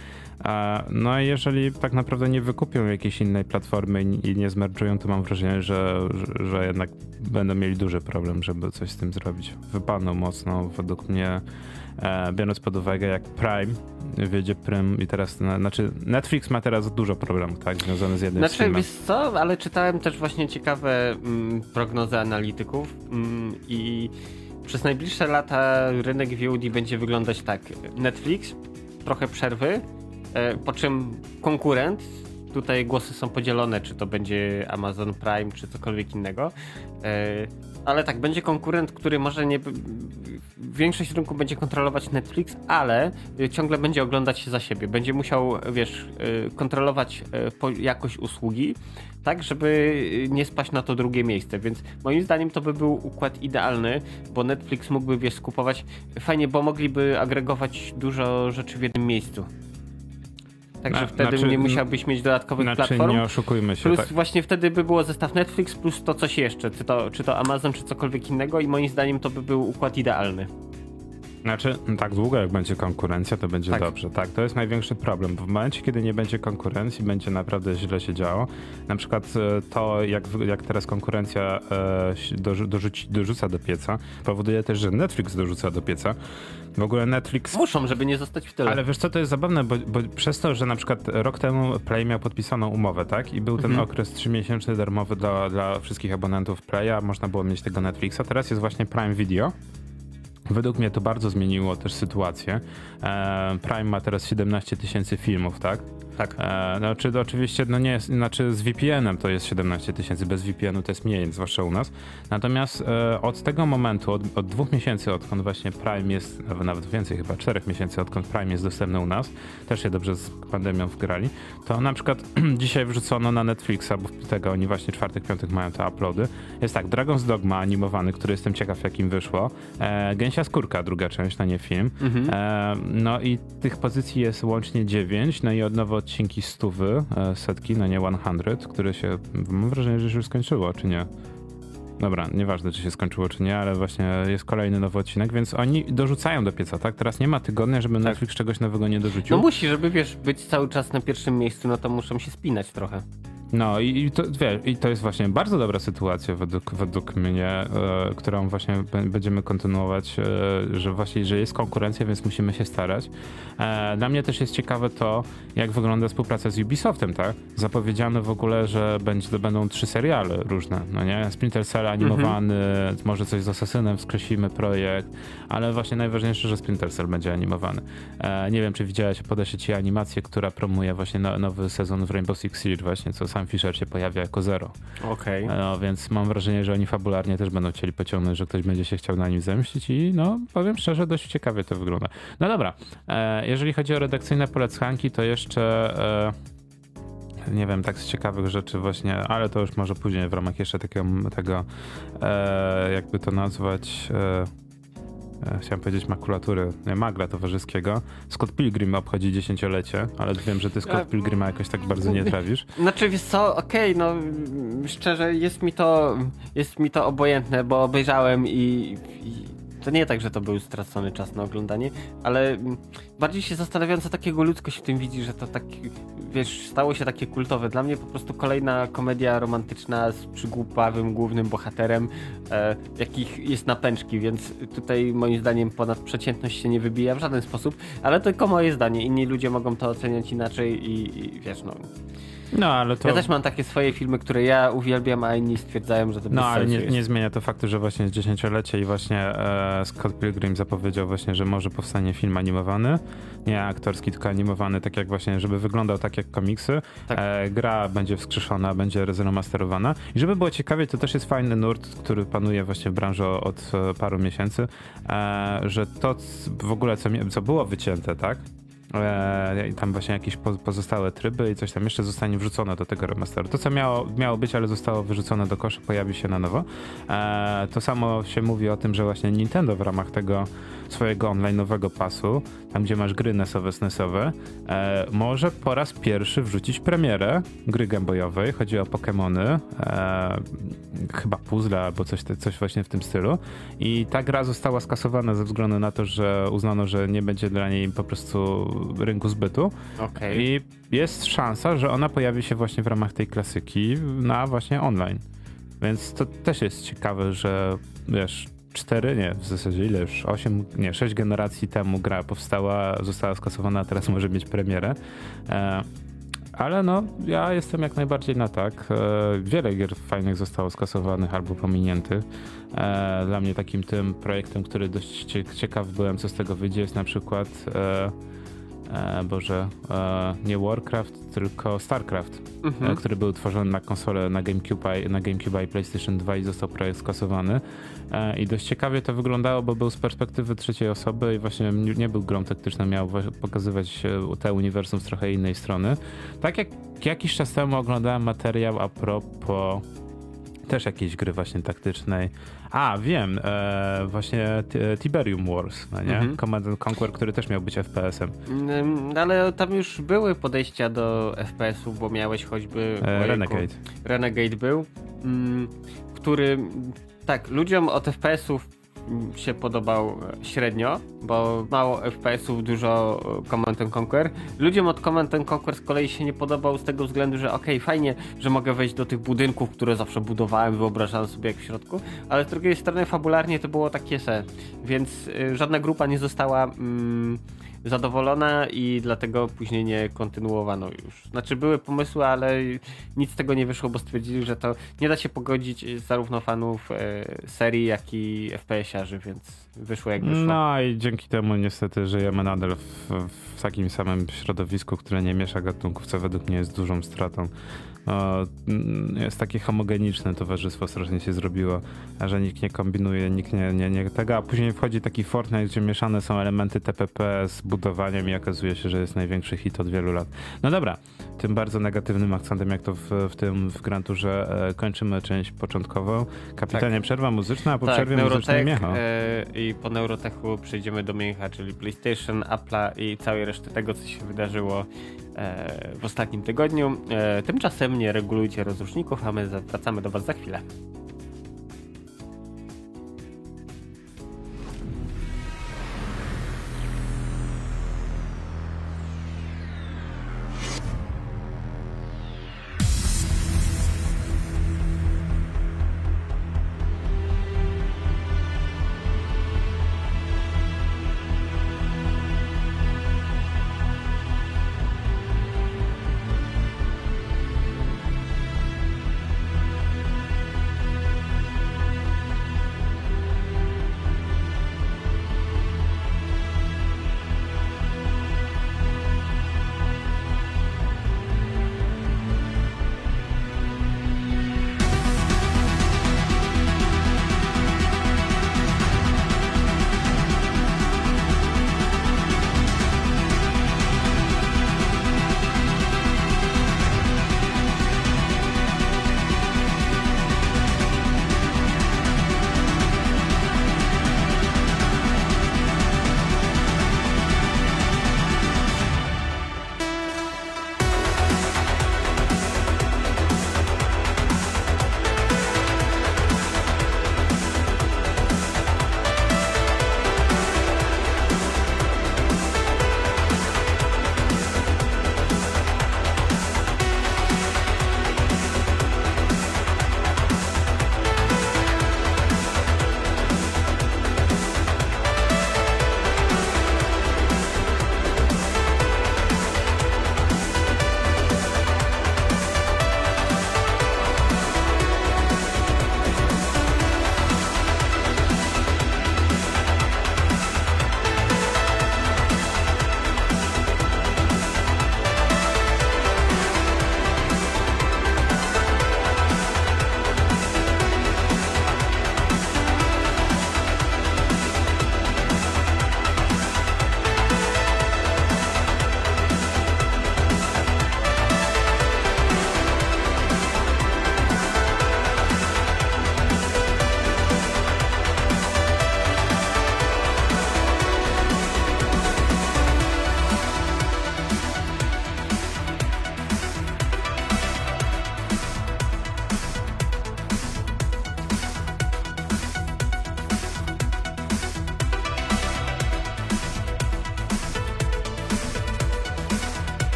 E, no i jeżeli tak naprawdę nie wykupią jakiejś innej platformy i nie zmerdżują, to mam wrażenie, że, że, że jednak będą mieli duży problem, żeby coś z tym zrobić. Wypadną mocno według mnie E, biorąc pod uwagę jak Prime wiedzie Prym i teraz, na, znaczy Netflix ma teraz dużo problemów, tak, związanych z jednym znaczy, filmem. Wiesz co, ale czytałem też właśnie ciekawe mm, prognozy analityków mm, i przez najbliższe lata rynek VOD będzie wyglądać tak. Netflix, trochę przerwy, e, po czym konkurent, tutaj głosy są podzielone, czy to będzie Amazon Prime, czy cokolwiek innego. E, ale tak, będzie konkurent, który może nie. Większość rynku będzie kontrolować Netflix, ale y, ciągle będzie oglądać się za siebie. Będzie musiał, wiesz, y, kontrolować y, jakość usługi, tak, żeby nie spaść na to drugie miejsce. Więc moim zdaniem to by był układ idealny, bo Netflix mógłby, wiesz, skupować fajnie, bo mogliby agregować dużo rzeczy w jednym miejscu. Także wtedy znaczy, nie musiałbyś mieć dodatkowych znaczy, platform. nie oszukujmy się. Plus tak. właśnie wtedy by było zestaw Netflix plus to coś jeszcze, czy to, czy to Amazon, czy cokolwiek innego i moim zdaniem to by był układ idealny. Znaczy, tak długo jak będzie konkurencja, to będzie tak. dobrze. Tak, to jest największy problem. W momencie, kiedy nie będzie konkurencji, będzie naprawdę źle się działo. Na przykład e, to, jak, jak teraz konkurencja e, dorzuci, dorzuca do pieca, powoduje też, że Netflix dorzuca do pieca. W ogóle Netflix. Muszą, żeby nie zostać w tyle. Ale wiesz co, to jest zabawne, bo, bo przez to, że na przykład rok temu Play miał podpisaną umowę, tak? I był ten mhm. okres trzymiesięczny darmowy dla, dla wszystkich abonentów Playa, można było mieć tego Netflixa. Teraz jest właśnie Prime Video. Według mnie to bardzo zmieniło też sytuację. E, Prime ma teraz 17 tysięcy filmów, tak? Tak. E, znaczy, oczywiście, no nie, znaczy z VPN-em to jest 17 tysięcy, bez VPN-u to jest mniej, zwłaszcza u nas. Natomiast e, od tego momentu, od, od, dwóch miesięcy, odkąd właśnie Prime jest, nawet, więcej chyba, czterech miesięcy, odkąd Prime jest dostępny u nas, też się dobrze z pandemią wgrali, to na przykład dzisiaj wrzucono na Netflixa, bo tego oni właśnie czwartek, piątek mają te uploady. Jest tak, Dragon's Dogma animowany, który jestem ciekaw jakim wyszło. E, Gęsia Skórka, druga część, na nie film. Mhm. E, no i tych pozycji jest łącznie dziewięć, no i od nowo odcinki stówy, e, setki, no nie 100, które się, mam wrażenie, że już skończyło, czy nie? Dobra, nieważne czy się skończyło czy nie, ale właśnie jest kolejny nowy odcinek, więc oni dorzucają do pieca, tak? Teraz nie ma tygodnia, żeby tak. Netflix czegoś nowego nie dorzucił. No musi, żeby wiesz, być cały czas na pierwszym miejscu, no to muszą się spinać trochę. No i, i, to, wie, i to jest właśnie bardzo dobra sytuacja według, według mnie, e, którą właśnie będziemy kontynuować, e, że właśnie, że jest konkurencja, więc musimy się starać. E, dla mnie też jest ciekawe to, jak wygląda współpraca z Ubisoftem, tak? Zapowiedziano w ogóle, że będzie, będą trzy seriale różne, no nie? Splinter Cell animowany, mhm. może coś z Assassinem, skreślimy projekt, ale właśnie najważniejsze, że Splinter Cell będzie animowany. E, nie wiem, czy widziałeś, podeślę ci animację, która promuje właśnie no, nowy sezon w Rainbow Six Siege właśnie, co sam sam Fisher się pojawia jako zero. Okej. Okay. No, więc mam wrażenie, że oni fabularnie też będą chcieli pociągnąć, że ktoś będzie się chciał na nim zemścić i no, powiem szczerze, dość ciekawie to wygląda. No dobra, e, jeżeli chodzi o redakcyjne polecanki, to jeszcze... E, nie wiem, tak z ciekawych rzeczy właśnie, ale to już może później w ramach jeszcze takiego, tego, e, jakby to nazwać, e, E, chciałem powiedzieć makulatury, nie, magla towarzyskiego. Scott Pilgrim obchodzi dziesięciolecie, ale wiem, że ty Scott Pilgrima jakoś tak bardzo nie trawisz. Znaczy, wiesz co, okej, okay, no szczerze jest mi to jest mi to obojętne, bo obejrzałem i, i to nie tak, że to był stracony czas na oglądanie, ale bardziej się zastanawiam, co takiego ludzkość w tym widzi, że to tak, wiesz, stało się takie kultowe. Dla mnie po prostu kolejna komedia romantyczna z przygłupawym głównym bohaterem, e, jakich jest napęczki, więc tutaj moim zdaniem ponad przeciętność się nie wybija w żaden sposób, ale tylko moje zdanie. Inni ludzie mogą to oceniać inaczej i, i wiesz, no... No, ale to... Ja też mam takie swoje filmy, które ja uwielbiam, a inni stwierdzają, że to No, ale nie, nie, zmienia to faktu, że właśnie jest dziesięciolecie i właśnie e, Scott Pilgrim zapowiedział właśnie, że może powstanie film animowany, nie aktorski, tylko animowany, tak jak właśnie, żeby wyglądał tak jak komiksy. Tak. E, gra będzie wskrzeszona, będzie zremasterowana i żeby było ciekawie, to też jest fajny nurt, który panuje właśnie w branży od e, paru miesięcy, e, że to w ogóle, co, co było wycięte, tak? E, i tam właśnie jakieś pozostałe tryby i coś tam jeszcze zostanie wrzucone do tego remasteru. To, co miało, miało być, ale zostało wyrzucone do kosza, pojawi się na nowo. E, to samo się mówi o tym, że właśnie Nintendo w ramach tego swojego online'owego pasu, tam gdzie masz gry NESowe, SNESowe, e, może po raz pierwszy wrzucić premierę gry gameboyowej. Chodzi o Pokémony, e, chyba puzzle albo coś, coś właśnie w tym stylu. I ta gra została skasowana ze względu na to, że uznano, że nie będzie dla niej po prostu rynku zbytu. Okay. I jest szansa, że ona pojawi się właśnie w ramach tej klasyki na właśnie online. Więc to też jest ciekawe, że wiesz, cztery, nie, w zasadzie ile już, osiem, nie, sześć generacji temu gra powstała, została skasowana, teraz może mieć premierę. E, ale no, ja jestem jak najbardziej na tak. E, wiele gier fajnych zostało skasowanych albo pominiętych. E, dla mnie takim tym projektem, który dość ciekaw byłem, co z tego wyjdzie, jest na przykład e, Boże, e, nie Warcraft, tylko StarCraft, mhm. e, który był tworzony na konsolę na GameCube, na GameCube i PlayStation 2 i został projekt skasowany. E, I dość ciekawie to wyglądało, bo był z perspektywy trzeciej osoby i właśnie nie był grą taktyczną, miał pokazywać te uniwersum z trochę innej strony. Tak jak jakiś czas temu oglądałem materiał a propos też jakiejś gry właśnie taktycznej. A, wiem, e, właśnie Tiberium Wars, no nie? Mhm. Command Conquer, który też miał być FPS-em. Mm, ale tam już były podejścia do FPS-u, bo miałeś choćby... E, Renegade. Renegade był, mm, który... Tak, ludziom od FPS-ów się podobał średnio, bo mało FPS-ów, dużo Command Conquer. Ludziom od Command Conquer z kolei się nie podobał z tego względu, że okej, okay, fajnie, że mogę wejść do tych budynków, które zawsze budowałem, wyobrażałem sobie jak w środku, ale z drugiej strony fabularnie to było takie se, więc y, żadna grupa nie została... Mm, zadowolona i dlatego później nie kontynuowano już. Znaczy były pomysły, ale nic z tego nie wyszło, bo stwierdzili, że to nie da się pogodzić zarówno fanów e, serii, jak i FPS-iarzy, więc wyszło jak wyszło. No i dzięki temu niestety żyjemy nadal w, w takim samym środowisku, które nie miesza gatunków, co według mnie jest dużą stratą. Mm, jest takie homogeniczne towarzystwo strasznie się zrobiło, że nikt nie kombinuje, nikt nie, nie, nie tego, a później wchodzi taki Fortnite, gdzie mieszane są elementy TPP z budowaniem i okazuje się, że jest największy hit od wielu lat. No dobra, tym bardzo negatywnym akcentem, jak to w, w tym w Granturze e, kończymy część początkową. Kapitanie, tak. przerwa muzyczna, a po tak, przerwie muzycznej Miecha. E, I po Neurotechu przejdziemy do Miecha, czyli PlayStation, Apple'a i całej reszty tego, co się wydarzyło e, w ostatnim tygodniu. E, tymczasem nie regulujcie rozruszników, a my wracamy do Was za chwilę.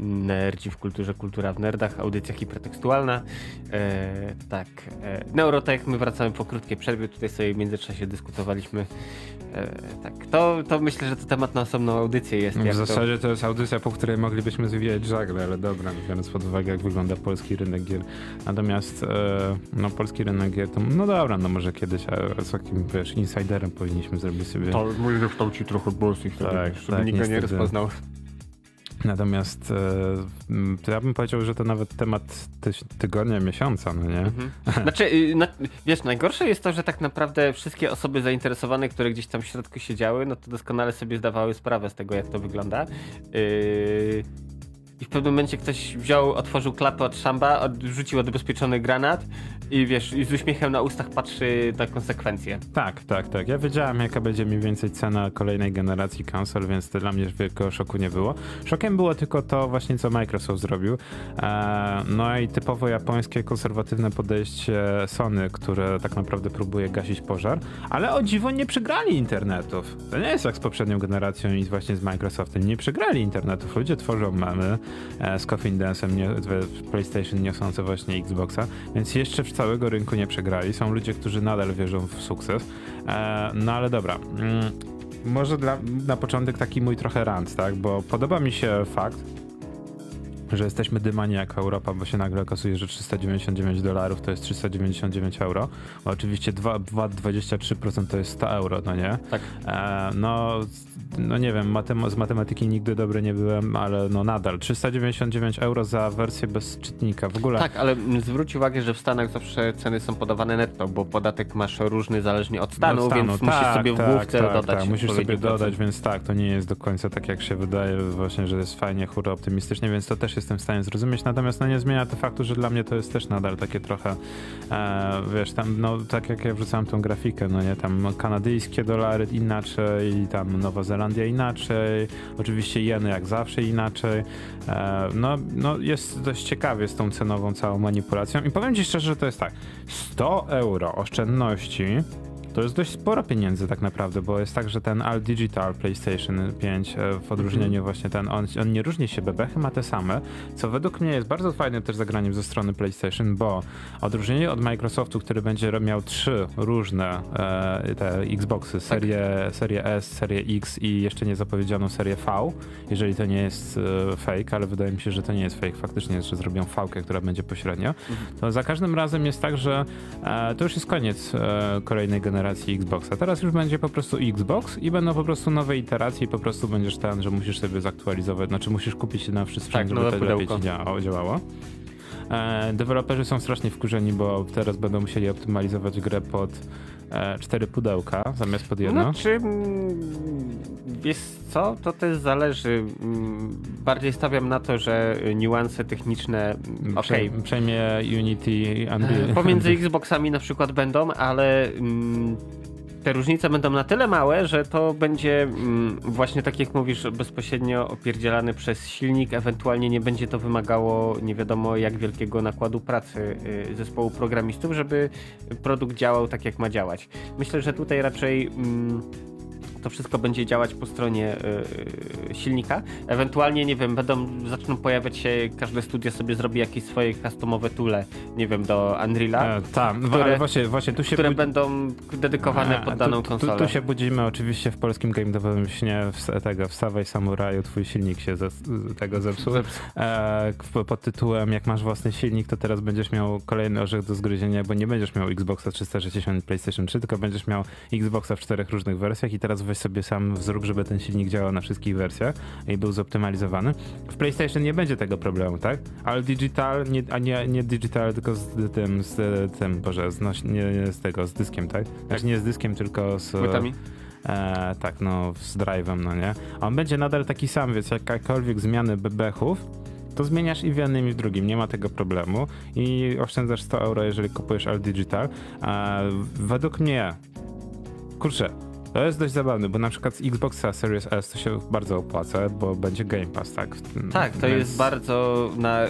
Nerdzi w kulturze, kultura w nerdach, audycja hipertekstualna. E, tak, e, Neurotech, my wracamy po krótkiej przerwie, tutaj sobie w międzyczasie dyskutowaliśmy. E, tak, to, to myślę, że to temat na osobną audycję jest. W zasadzie to... to jest audycja, po której moglibyśmy zwijać żagle, ale dobra, biorąc pod uwagę, jak wygląda polski rynek gier. Natomiast, e, no polski rynek gier, to no dobra, no może kiedyś a, z takim, wiesz, insiderem powinniśmy zrobić sobie... To może kształci trochę polskich, tak, żeby tak, nikt go nie rozpoznał. Natomiast e, ja bym powiedział, że to nawet temat ty tygodnia, miesiąca, no nie? Mhm. Znaczy, y, wiesz, najgorsze jest to, że tak naprawdę wszystkie osoby zainteresowane, które gdzieś tam w środku siedziały, no to doskonale sobie zdawały sprawę z tego, jak to wygląda. Yy, i w pewnym momencie ktoś wziął, otworzył klapę od szamba, rzucił odbezpieczony granat i wiesz, i z uśmiechem na ustach patrzy na konsekwencje. Tak, tak, tak. Ja wiedziałem, jaka będzie mniej więcej cena kolejnej generacji konsol, więc to dla mnie wielkiego szoku nie było. Szokiem było tylko to właśnie, co Microsoft zrobił. E, no i typowo japońskie, konserwatywne podejście Sony, które tak naprawdę próbuje gasić pożar, ale o dziwo nie przegrali internetów. To nie jest jak z poprzednią generacją i właśnie z Microsoftem. Nie przegrali internetów. Ludzie tworzą memy, z Coffin Dance'em PlayStation niosące właśnie Xboxa, więc jeszcze w całego rynku nie przegrali. Są ludzie, którzy nadal wierzą w sukces. E, no ale dobra. Mm, może dla, na początek taki mój trochę rant, tak? Bo podoba mi się fakt, że jesteśmy dymani jako Europa, bo się nagle okazuje, że 399 dolarów to jest 399 euro. Bo oczywiście 2,23% to jest 100 euro, no nie? Tak. E, no, no nie wiem, matem z matematyki nigdy dobry nie byłem, ale no nadal 399 euro za wersję bez czytnika w ogóle. Tak, ale zwróć uwagę, że w Stanach zawsze ceny są podawane netto, bo podatek masz różny zależnie od stanu, od stanu. więc tak, musisz sobie w tak, główce tak, dodać. Tak, musisz sobie dodać, więc tak, to nie jest do końca tak jak się wydaje właśnie, że jest fajnie, hura optymistycznie, więc to też jestem w stanie zrozumieć, natomiast no nie zmienia to faktu, że dla mnie to jest też nadal takie trochę, e, wiesz, tam, no tak jak ja wrzucałem tą grafikę, no nie, tam kanadyjskie dolary inaczej i tam Nowa Zelandia inaczej, oczywiście jeny jak zawsze inaczej, e, no, no jest dość ciekawie z tą cenową całą manipulacją. I powiem ci szczerze, że to jest tak, 100 euro oszczędności to jest dość sporo pieniędzy tak naprawdę, bo jest tak, że ten All Digital PlayStation 5 e, w odróżnieniu mm -hmm. właśnie ten, on, on, nie różni się, bebechy ma te same, co według mnie jest bardzo fajne też zagraniem ze strony PlayStation, bo odróżnienie od Microsoftu, który będzie miał trzy różne e, te Xboxy, serię, tak. serię S, serię X i jeszcze nie zapowiedzianą serię V, jeżeli to nie jest e, fake, ale wydaje mi się, że to nie jest fake, faktycznie jest, że zrobią V, która będzie pośrednio, mm -hmm. to za każdym razem jest tak, że e, to już jest koniec e, kolejnej generacji generacji Xboxa. Teraz już będzie po prostu Xbox i będą po prostu nowe iteracje i po prostu będziesz ten, że musisz sobie zaktualizować, znaczy musisz kupić na wszystko, tak, żeby to lepiej ci działało. działało. E, deweloperzy są strasznie wkurzeni, bo teraz będą musieli optymalizować grę pod cztery pudełka zamiast pod jedno. Znaczy, wiesz co, to też zależy. Mm, bardziej stawiam na to, że niuanse techniczne, mm, okej. Okay. Przejmie Unity, Unreal. Pomiędzy Xboxami na przykład będą, ale te różnice będą na tyle małe, że to będzie mm, właśnie tak jak mówisz, bezpośrednio opierdzielany przez silnik, ewentualnie nie będzie to wymagało nie wiadomo jak wielkiego nakładu pracy y, zespołu programistów, żeby produkt działał tak jak ma działać. Myślę, że tutaj raczej mm, to wszystko będzie działać po stronie yy, silnika. Ewentualnie, nie wiem, będą, zaczną pojawiać się, każde studio sobie zrobi jakieś swoje customowe tule, nie wiem, do Unreala. E, tak, które, właśnie, właśnie tu się które będą dedykowane pod daną tu, konsolę. Tu, tu, się budzimy oczywiście w polskim game devowym śnie w, tego, w Sawej Samuraju twój silnik się ze, tego zepsuł. zepsuł. E, pod tytułem jak masz własny silnik, to teraz będziesz miał kolejny orzech do zgryzienia, bo nie będziesz miał Xboxa 360 PlayStation 3, tylko będziesz miał Xboxa w czterech różnych wersjach i teraz weź sobie sam zrób, żeby ten silnik działał na wszystkich wersjach i był zoptymalizowany. W PlayStation nie będzie tego problemu, tak? Ale digital, nie, a nie, nie digital, tylko z tym, z tym, boże, z, no, nie, z tego, z dyskiem, tak? Znaczy nie z dyskiem, tylko z... Płytami? E, tak, no, z drive'em, no nie? A on będzie nadal taki sam, więc jakakolwiek zmiany bebechów, to zmieniasz i w jednym i w drugim, nie ma tego problemu i oszczędzasz 100 euro, jeżeli kupujesz All Digital. E, według mnie, kurczę, To jest dość zabawne, bo na przykład z Xboxa Series S to się bardzo opłaca, bo będzie Game Pass, tak? Tak, to Więc... jest bardzo na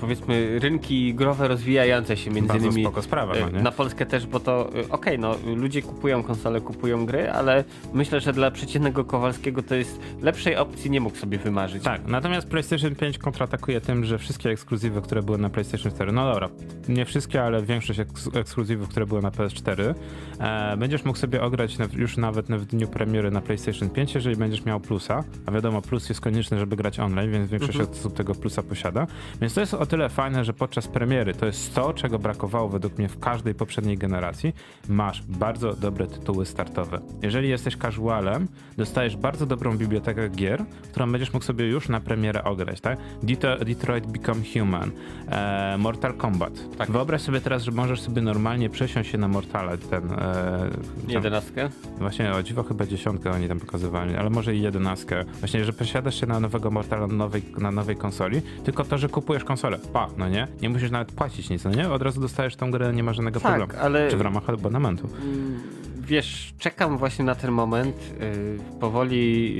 powiedzmy rynki growe rozwijające się między bardzo innymi. spoko sprawa, no nie? Na Polskę też, bo to okej, okay, no ludzie kupują konsole, kupują gry, ale myślę, że dla przeciętnego Kowalskiego to jest lepszej opcji nie mógł sobie wymarzyć. Tak, natomiast PlayStation 5 kontratakuje tym, że wszystkie ekskluzywy, które były na PlayStation 4, no dobra, nie wszystkie, ale większość eks ekskluzywów, które były na PS4, e, będziesz mógł sobie ograć już nawet w dniu premiery na PlayStation 5, jeżeli będziesz miał plusa, a wiadomo, plus jest konieczny, żeby grać online, więc większość mhm. osób tego plusa posiada. Więc to jest o tyle fajne, że podczas premiery to jest to, czego brakowało według mnie w każdej poprzedniej generacji. Masz bardzo dobre tytuły startowe. Jeżeli jesteś casualem, dostajesz bardzo dobrą bibliotekę gier, którą będziesz mógł sobie już na premierę ograć, tak? Detroit Become Human, e, Mortal Kombat. Tak. Wyobraź sobie teraz, że możesz sobie normalnie przesiąść się na Mortala, ten... E, Jedenastkę? Właśnie, o dziwo chyba dziesiątkę oni tam pokazywali, ale może i jedenastkę. Właśnie, że przesiadasz się na nowego Mortala na nowej, na nowej konsoli, tylko to, że kupujesz konsolę. Pa, no nie? Nie musisz nawet płacić nic, no nie? Od razu dostajesz tą grę, nie ma żadnego tak, problemu. Ale... Czy w ramach abonamentu. Mm, wiesz, czekam właśnie na ten moment. Yy, powoli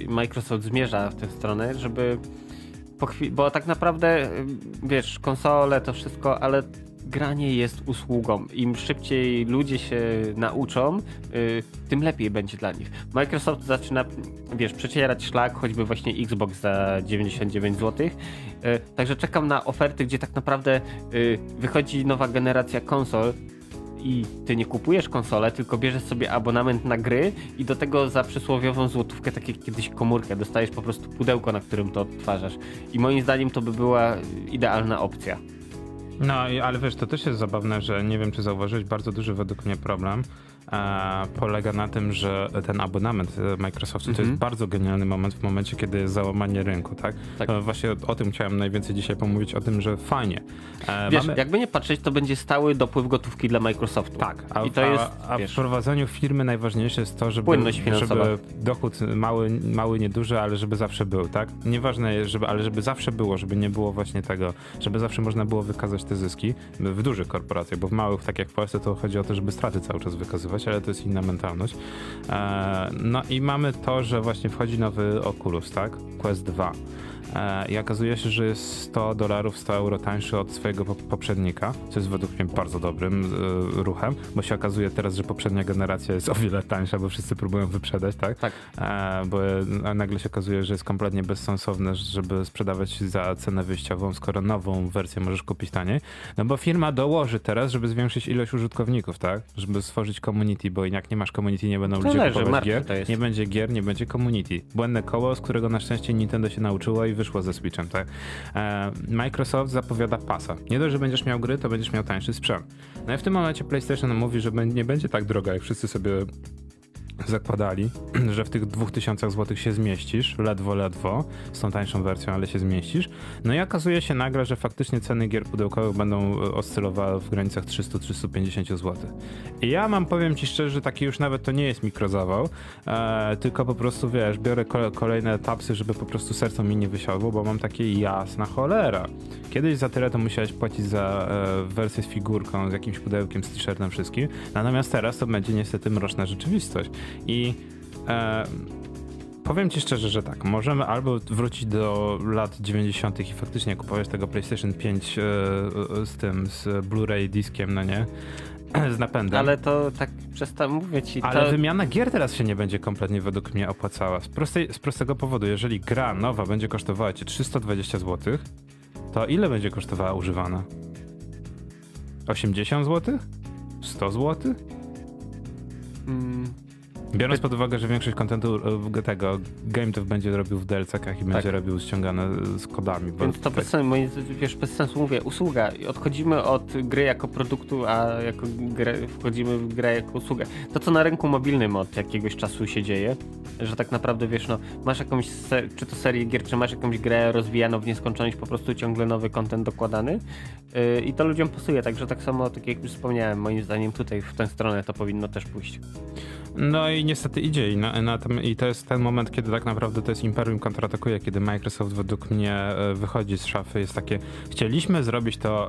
yy, Microsoft zmierza w tę stronę, żeby bo tak naprawdę, yy, wiesz, konsole to wszystko, ale granie jest usługą. Im szybciej ludzie się nauczą, yy, tym lepiej będzie dla nich. Microsoft zaczyna, wiesz, przecierać szlak, choćby właśnie Xbox za 99 zł. Yy, także czekam na oferty, gdzie tak naprawdę yy, wychodzi nowa generacja konsol i ty nie kupujesz konsolę, tylko bierzesz sobie abonament na gry i do tego za przysłowiową złotówkę, tak jak kiedyś komórkę, dostajesz po prostu pudełko, na którym to odtwarzasz. I moim zdaniem to by była idealna opcja. No, ale wiesz, to też jest zabawne, że nie wiem, czy zauważyłeś, bardzo duży według mnie problem polega na tym, że ten abonament Microsoftu to jest mhm. bardzo genialny moment w momencie, kiedy jest załamanie rynku, tak? tak. właśnie o tym chciałem najwięcej dzisiaj pomówić, o tym, że fajnie. E, wiesz, mamy... jakby nie patrzeć, to będzie stały dopływ gotówki dla Microsoftu. Tak, a, I to jest, a, a w prowadzeniu firmy najważniejsze jest to, żeby, żeby dochód mały, mały, nieduży, ale żeby zawsze był, tak? Nieważne, żeby, ale żeby zawsze było, żeby nie było właśnie tego, żeby zawsze można było wykazać te zyski w dużych korporacjach, bo w małych, tak jak w Polsce, to chodzi o to, żeby straty cały czas wykazywać, ale to jest inna mentalność. E, no i mamy to, że właśnie wchodzi nowy Oculus, tak? Quest 2. E, i okazuje się, że jest 100 dolarów, 100 euro tańszy od swojego poprzednika, co jest według mnie bardzo dobrym e, ruchem, bo się okazuje teraz, że poprzednia generacja jest o wiele tańsza, bo wszyscy próbują wyprzedać, tak? Tak. E, bo nagle się okazuje, że jest kompletnie bezsensowne, żeby sprzedawać za cenę wyjściową, skoro nową wersję możesz kupić taniej. No bo firma dołoży teraz, żeby zwiększyć ilość użytkowników, tak? Żeby stworzyć community, bo jak nie masz community, nie będą to ludzie leży, kupować gier. Nie będzie gier, nie będzie community. Błędne koło, z którego na szczęście Nintendo się nauczyło i wyszło ze Switchem, tak? E, Microsoft zapowiada pasa. Nie dość, że będziesz miał gry, to będziesz miał tańszy sprzęt. No i w tym momencie PlayStation mówi, że nie będzie tak droga, jak wszyscy sobie zakładali, że w tych 2000 zł się zmieścisz, ledwo, ledwo, z tą tańszą wersją, ale się zmieścisz. No i okazuje się nagle, że faktycznie ceny gier pudełkowych będą e, oscylowały w granicach 300-350 zł. I ja mam, powiem ci szczerze, że taki już nawet to nie jest mikrozawał, e, tylko po prostu, wiesz, biorę kolejne etapy, żeby po prostu serce mi nie wysiadło, bo mam takie jasna cholera. Kiedyś za tyle to musiałeś płacić za e, wersję z figurką, z jakimś pudełkiem, z t-shirtem, wszystkim, natomiast teraz to będzie niestety mroczna rzeczywistość. I e, powiem ci szczerze, że tak, możemy albo wrócić do lat 90. i faktycznie kupować tego PlayStation 5 e, z tym, z Blu-ray diskiem, no nie? z napędem. Ale to tak przestań mówię ci. Ale to... wymiana gier teraz się nie będzie kompletnie według mnie opłacała. Z, prostej, z prostego powodu, jeżeli gra nowa będzie kosztowała cię 320 zł, to ile będzie kosztowała używana? 80 zł? 100 zł? Mm, Biorąc pod uwagę, że większość kontentu e, tego GameDev będzie robił w DLC-kach i tak. będzie robił ściągane z kodami. Więc to tak... bez, sensu, wiesz, bez sensu mówię, usługa. Odchodzimy od gry jako produktu, a jako grę, wchodzimy w grę jako usługę. To, co na rynku mobilnym od jakiegoś czasu się dzieje, że tak naprawdę wiesz, no, masz jakąś, czy to serię gier, czy masz jakąś grę rozwijaną w nieskończoność, po prostu ciągle nowy kontent dokładany yy, i to ludziom pasuje. Także tak samo, tak jak już wspomniałem, moim zdaniem tutaj w tę stronę to powinno też pójść. No i i niestety idzie i, na, na tym, i to jest ten moment, kiedy tak naprawdę to jest Imperium kontratakuje, kiedy Microsoft według mnie e, wychodzi z szafy, jest takie, chcieliśmy zrobić to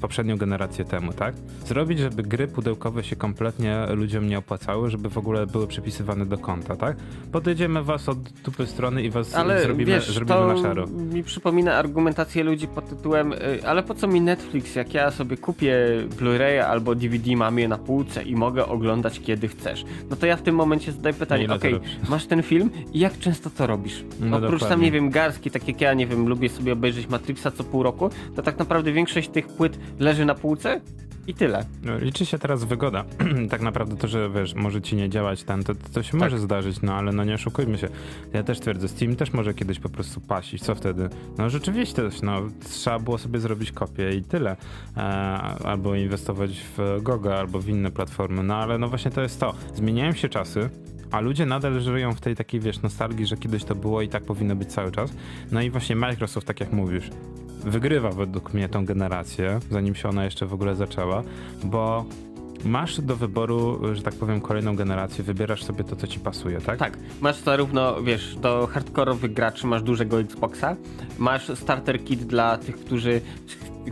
poprzednią generację temu, tak? Zrobić, żeby gry pudełkowe się kompletnie ludziom nie opłacały, żeby w ogóle były przypisywane do konta, tak? Podejdziemy was od dupy strony i was ale zrobimy, wiesz, zrobimy to na szaro. mi przypomina argumentację ludzi pod tytułem y, ale po co mi Netflix, jak ja sobie kupię Blu-raya albo DVD, mam je na półce i mogę oglądać kiedy chcesz. No to ja w tym momencie zadaję pytanie, okej, okay, masz ten film i jak często to robisz? No Oprócz dokładnie. tam, nie wiem, garski, tak jak ja, nie wiem, lubię sobie obejrzeć Matrixa co pół roku, to tak naprawdę większość tych płyt leży na półce i tyle. No, liczy się teraz wygoda. tak naprawdę to, że wiesz, może ci nie działać ten, to, to się tak. może zdarzyć, no ale no nie oszukujmy się. Ja też twierdzę, Steam też może kiedyś po prostu pasić. Co wtedy? No rzeczywiście, no trzeba było sobie zrobić kopię i tyle. E, albo inwestować w Goga, albo w inne platformy. No ale no właśnie to jest to. Zmieniają się czasy, a ludzie nadal żyją w tej takiej, wiesz, nostalgii, że kiedyś to było i tak powinno być cały czas. No i właśnie Microsoft, tak jak mówisz, wygrywa według mnie tą generację, zanim się ona jeszcze w ogóle zaczęła, bo masz do wyboru, że tak powiem, kolejną generację, wybierasz sobie to, co ci pasuje, tak? Tak. Masz zarówno, wiesz, do hardkorowych graczy masz dużego Xboxa, masz starter kit dla tych, którzy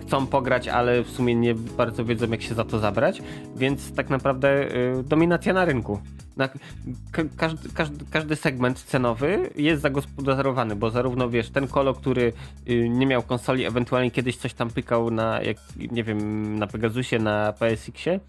chcą pograć, ale w sumie nie bardzo wiedzą, jak się za to zabrać, więc tak naprawdę y, dominacja na rynku. Na, ka każdy, każdy, każdy, segment cenowy jest zagospodarowany, bo zarówno wiesz, ten kolo, który y, nie miał konsoli, ewentualnie kiedyś coś tam pykał na, jak, nie wiem, na Pegasusie, na PSX-ie,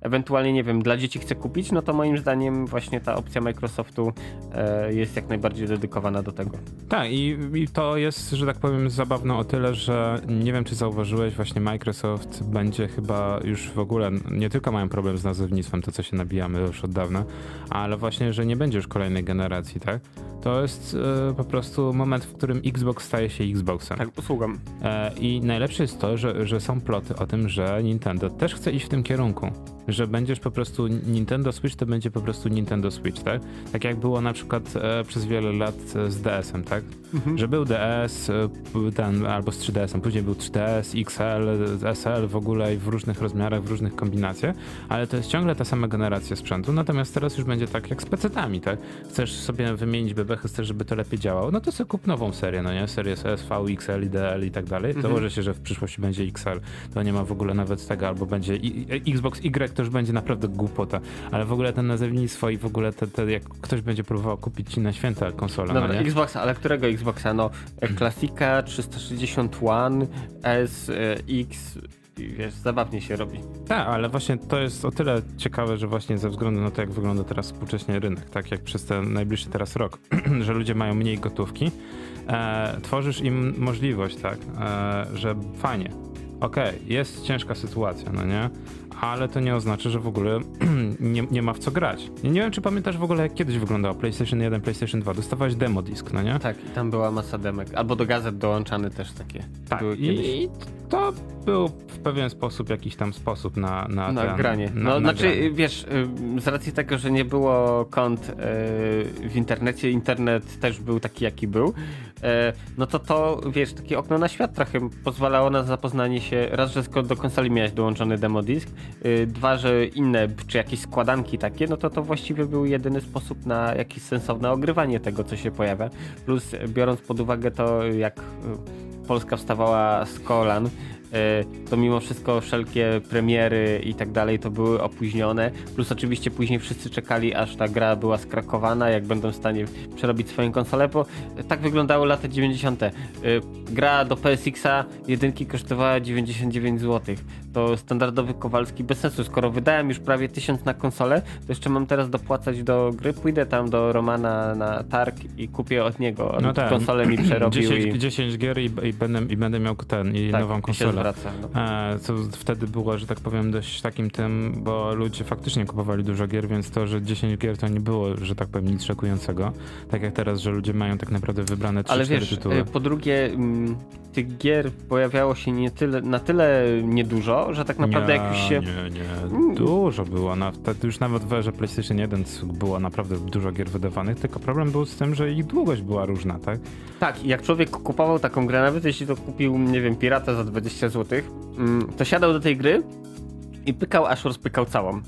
ewentualnie, nie wiem, dla dzieci chce kupić, no to moim zdaniem właśnie ta opcja Microsoftu e, jest jak najbardziej dedykowana do tego. Tak, i, i, to jest, że tak powiem, zabawne o tyle, że nie wiem, czy zauważyłeś, właśnie Microsoft będzie chyba już w ogóle, nie tylko mają problem z nazewnictwem, to co się nabijamy już od dawna, ale właśnie, że nie będzie już kolejnej generacji, tak? To jest e, po prostu moment, w którym Xbox staje się Xboxem. Tak, usługą. E, I najlepsze jest to, że, że są ploty o tym, że Nintendo też chce iść w tym kierunku że będziesz po prostu Nintendo Switch, to będzie po prostu Nintendo Switch, tak? Tak jak było na przykład e, przez wiele lat z DS-em, tak? Mhm. Że był DS, e, ten, albo z 3DS-em, później był 3DS, XL, SL w ogóle i w różnych rozmiarach, w różnych kombinacjach, ale to jest ciągle ta sama generacja sprzętu, natomiast teraz już będzie tak jak z PC-tami, tak? Chcesz sobie wymienić bebechy, chcesz, żeby to lepiej działało, no to sobie kup nową serię, no nie? Serię SV, XL, IDL i tak dalej. Mhm. Założę się, że w przyszłości będzie XL, to nie ma w ogóle nawet tego, albo będzie I, Xbox Y, to już będzie naprawdę głupota, ale w ogóle ten nazewnictwo i w ogóle te, te, jak ktoś będzie próbował kupić ci na święta konsolę, Dobra, no Xbox, ale którego Xboxa? No, klasika 360 One, S, e, X, wiesz, zabawnie się robi. Tak, ale właśnie to jest o tyle ciekawe, że właśnie ze względu na to, jak wygląda teraz współcześnie rynek, tak jak przez ten najbliższy teraz rok, że ludzie mają mniej gotówki, e, tworzysz im możliwość, tak, e, że fajnie, okej, okay, jest ciężka sytuacja, no nie? Ale to nie oznacza, że w ogóle nie, nie ma w co grać. Nie, nie wiem, czy pamiętasz w ogóle, jak kiedyś wyglądało PlayStation 1, PlayStation 2. Dostawałeś demo disk, no nie? Tak, i tam była masa demek. Albo do gazet dołączane też takie. Tak, i, i, to był w pewien sposób jakiś tam sposób na, na, na ten, granie. Na, no, na znaczy, granie. wiesz, z racji tego, że nie było kont y, w internecie, internet też był taki, jaki był, no to to, wiesz, takie okno na świat trochę pozwalało na zapoznanie się, raz, że do konsoli miałeś dołączony demo disk, dwa, że inne, czy jakieś składanki takie, no to to właściwie był jedyny sposób na jakieś sensowne ogrywanie tego, co się pojawia. Plus, biorąc pod uwagę to, jak Polska wstawała z kolan, E, to mimo wszystko wszelkie premiery i tak dalej to były opóźnione. Plus oczywiście później wszyscy czekali, aż ta gra była skrakowana, jak będą w stanie przerobić swoją konsolę, bo tak wyglądały lata 90. E, gra do PSX-a jedynki kosztowała 99 zł. To standardowy Kowalski bez sensu. Skoro wydałem już prawie 1000 na konsolę, to jeszcze mam teraz dopłacać do gry. Pójdę tam do Romana na targ i kupię od niego. On no tak. konsolę mi przerobił. 10, i... 10 gier i, i, będę, i będę miał ten i tak, nową konsolę wraca. No. E, co wtedy było, że tak powiem, dość takim tym, bo ludzie faktycznie kupowali dużo gier, więc to, że 10 gier to nie było, że tak powiem, nic szokującego. Tak jak teraz, że ludzie mają tak naprawdę wybrane 3-4 Ale wiesz, tytuły. E, po drugie, m, tych gier pojawiało się nie tyle, na tyle niedużo, że tak naprawdę nie, jak już się... Nie, nie, dużo było. Na, już nawet w erze PlayStation 1 było naprawdę dużo gier wydawanych, tylko problem był z tym, że ich długość była różna, tak? Tak, jak człowiek kupował taką grę, nawet jeśli to kupił, nie wiem, Pirata za 20 zł, mm, to siadał do tej gry i pykał, aż rozpykał całą.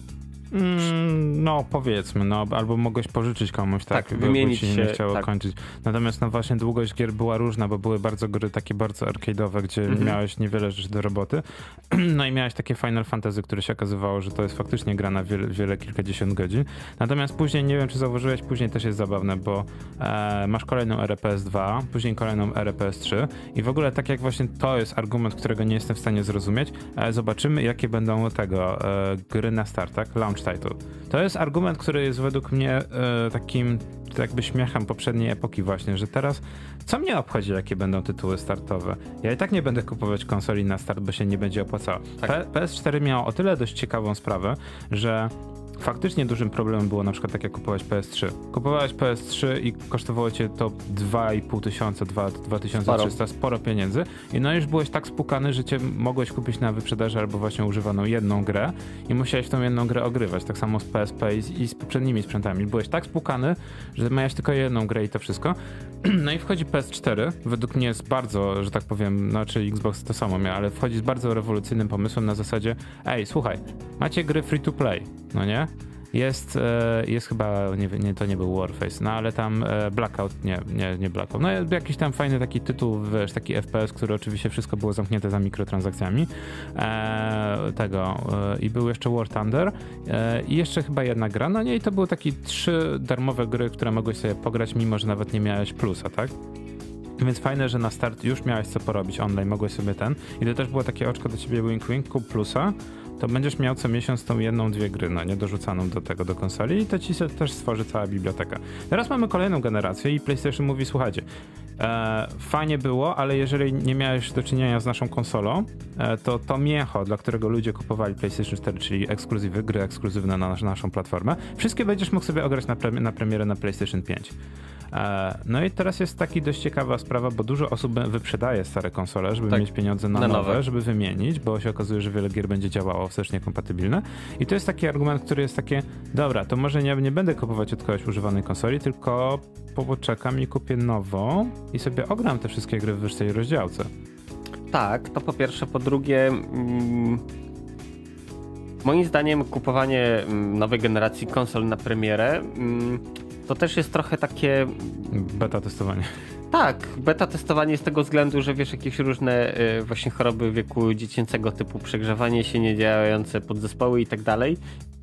Mm, no powiedzmy, no albo mogłeś pożyczyć komuś, tak, tak wymienić się, nie chciało tak. kończyć. Natomiast no właśnie długość gier była różna, bo były bardzo gry takie bardzo arcade'owe, gdzie mhm. miałeś niewiele rzeczy do roboty. No i miałeś takie Final Fantasy, które się okazywało, że to jest faktycznie gra na wiele, wiele kilkadziesiąt godzin. Natomiast później, nie wiem czy zauważyłeś, później też jest zabawne, bo e, masz kolejną RPS 2, później kolejną RPS 3 i w ogóle tak jak właśnie to jest argument, którego nie jestem w stanie zrozumieć, e, zobaczymy jakie będą tego e, gry na start, tak? Launch title. To jest argument, który jest według mnie e, takim jakby śmiechem poprzedniej epoki właśnie, że teraz co mnie obchodzi, jakie będą tytuły startowe? Ja i tak nie będę kupować konsoli na start, bo się nie będzie opłacało. Tak. PS4 miało o tyle dość ciekawą sprawę, że faktycznie dużym problemem było na przykład tak jak kupowałeś PS3. Kupowałeś PS3 i kosztowało cię to 2,5 tysiąca, 2300, sporo. sporo pieniędzy i no już byłeś tak spukany, że cię mogłeś kupić na wyprzedaży albo właśnie używaną jedną grę i musiałeś tą jedną grę ogrywać. Tak samo z PSP i z, i z poprzednimi sprzętami. Byłeś tak spukany, że miałeś tylko jedną grę i to wszystko. No i wchodzi PS4, według mnie jest bardzo, że tak powiem, znaczy Xbox to samo miał, ale wchodzi z bardzo rewolucyjnym pomysłem na zasadzie ej, słuchaj, macie gry free to play, no nie? Jest, e, jest chyba, nie, nie, to nie był Warface, no ale tam e, Blackout, nie, nie, nie Blackout, no jakiś tam fajny taki tytuł, wiesz, taki FPS, który oczywiście wszystko było zamknięte za mikrotransakcjami e, tego i był jeszcze War Thunder i jeszcze chyba jedna gra, no nie, i to były takie trzy darmowe gry, które mogłeś sobie pograć, mimo że nawet nie miałeś plusa, tak? Więc fajne, że na start już miałeś co porobić online, mogłeś sobie ten. I to też było takie oczko do ciebie wink wink, kup plusa, to będziesz miał co miesiąc tą jedną, dwie gry, no nie, dorzucaną do tego, do konsoli i to ci też stworzy cała biblioteka. Teraz mamy kolejną generację i PlayStation mówi, słuchajcie, e, fajnie było, ale jeżeli nie miałeś do czynienia z naszą konsolą, e, to to miecho, dla którego ludzie kupowali PlayStation 4, czyli ekskluzywy, gry ekskluzywne na nasz, naszą platformę, wszystkie będziesz mógł sobie ograć na, pre, na premierę na PlayStation 5. E, no i teraz jest taki dość ciekawa sprawa, bo dużo osób wyprzedaje stare konsole, żeby tak, mieć pieniądze na, na nowe, nowe, żeby wymienić, bo się okazuje, że wiele gier będzie działało wstecznie kompatybilne. I to jest taki argument, który jest takie, dobra, to może nie, nie będę kupować od kogoś używanej konsoli, tylko poczekam i kupię nową i sobie ogram te wszystkie gry w wyższej rozdziałce. Tak, to po pierwsze. Po drugie, mm, moim zdaniem kupowanie mm, nowej generacji konsol na premierę mm, to też jest trochę takie. Beta testowanie. Tak, beta testowanie z tego względu, że wiesz, jakieś różne y, właśnie choroby wieku dziecięcego typu przegrzewanie się, niedziałające podzespoły i tak dalej.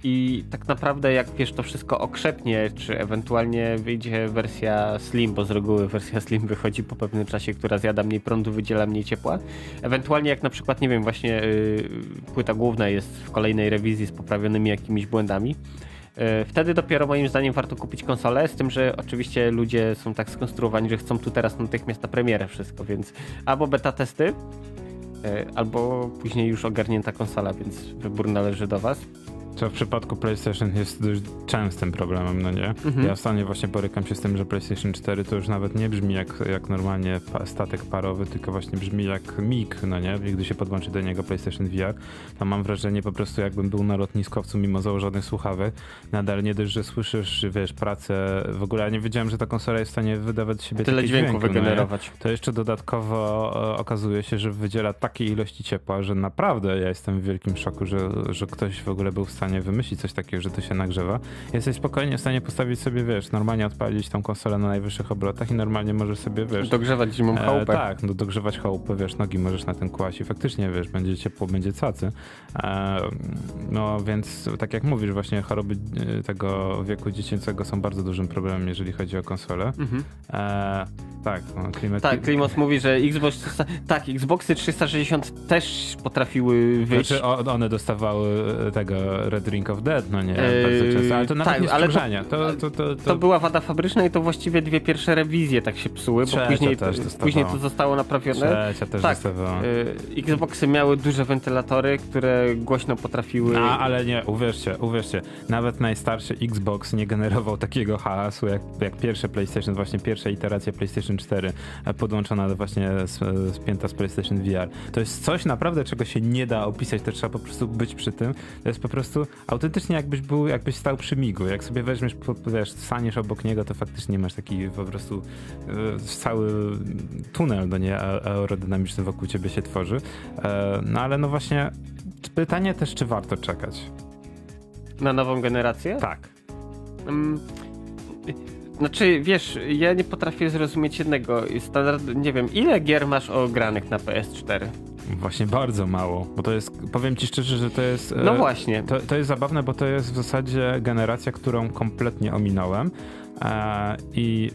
I tak naprawdę jak wiesz, to wszystko okrzepnie, czy ewentualnie wyjdzie wersja Slim, bo z reguły wersja Slim wychodzi po pewnym czasie, która zjada mniej prądu, wydziela mniej ciepła. Ewentualnie jak na przykład, nie wiem, właśnie y, płyta główna jest w kolejnej rewizji z poprawionymi jakimiś błędami, wtedy dopiero moim zdaniem warto kupić konsolę, z tym, że oczywiście ludzie są tak skonstruowani, że chcą tu teraz natychmiast na premierę wszystko, więc albo beta testy, e, albo później już ogarnięta konsola, więc wybór należy do Was. Co w przypadku PlayStation jest dość częstym problemem, no nie? Mhm. Ja ostatnio właśnie borykam się z tym, że PlayStation 4 to już nawet nie brzmi jak, jak normalnie statek parowy, tylko właśnie brzmi jak MIG, no nie? I gdy się podłączy do niego PlayStation VR, to mam wrażenie po prostu jakbym był na lotniskowcu mimo założonych słuchawek. Nadal nie dość, że słyszysz, wiesz, pracę. W ogóle ja nie wiedziałem, że ta konsola jest w stanie wydawać siebie Tyle dźwięku dźwięku, wygenerować. No to jeszcze dodatkowo e, okazuje się, że wydziela takiej ilości ciepła, że naprawdę ja jestem w wielkim szoku, że, że ktoś w ogóle był w stanie stanie wymyślić coś takiego, że to się nagrzewa. Jesteś spokojnie w stanie postawić sobie, wiesz, normalnie odpalić tą konsolę na najwyższych obrotach i normalnie możesz sobie, wiesz... Dogrzewać zimą e, chałupę. E, tak, no, dogrzewać chałupę, wiesz, nogi możesz na tym kłaść i faktycznie, wiesz, będzie ciepło, będzie cacy. E, no więc, tak jak mówisz, właśnie choroby e, tego wieku dziecięcego są bardzo dużym problemem, jeżeli chodzi o konsolę. Mhm. E, tak, no, klimat... Tak, Klimos mówi, że Xbox 300... Tak, Xboxy 360 też potrafiły wyjść... Znaczy one dostawały tego Red Ring of Dead, no nie, bardzo eee, często, ale to nawet tak, nie ale to, to, to, to, była wada fabryczna i to właściwie dwie pierwsze rewizje tak się psuły, bo później, później to zostało naprawione. Trzecia też tak, dostawała. Yy, Xboxy miały duże wentylatory, które głośno potrafiły... No, ale nie, uwierzcie, uwierzcie, nawet najstarszy Xbox nie generował takiego hałasu jak, jak pierwsze PlayStation, właśnie pierwsza iteracja PlayStation 4 e, podłączona właśnie spięta z PlayStation VR. To jest coś naprawdę, czego się nie da opisać, to trzeba po prostu być przy tym. To jest po prostu autentycznie jakbyś był, jakbyś stał przy migu. Jak sobie weźmiesz, wiesz, staniesz obok niego, to faktycznie masz taki po prostu e, cały tunel, no nie, aerodynamiczny wokół ciebie się tworzy. E, no ale no właśnie pytanie też, czy warto czekać? Na nową generację? Tak. Um, znaczy, wiesz, ja nie potrafię zrozumieć jednego. Standard, nie wiem, ile gier masz ogranych na PS4? Właśnie bardzo mało, bo to jest, powiem ci szczerze, że to jest... No e, właśnie. To, to jest zabawne, bo to jest w zasadzie generacja, którą kompletnie ominąłem. I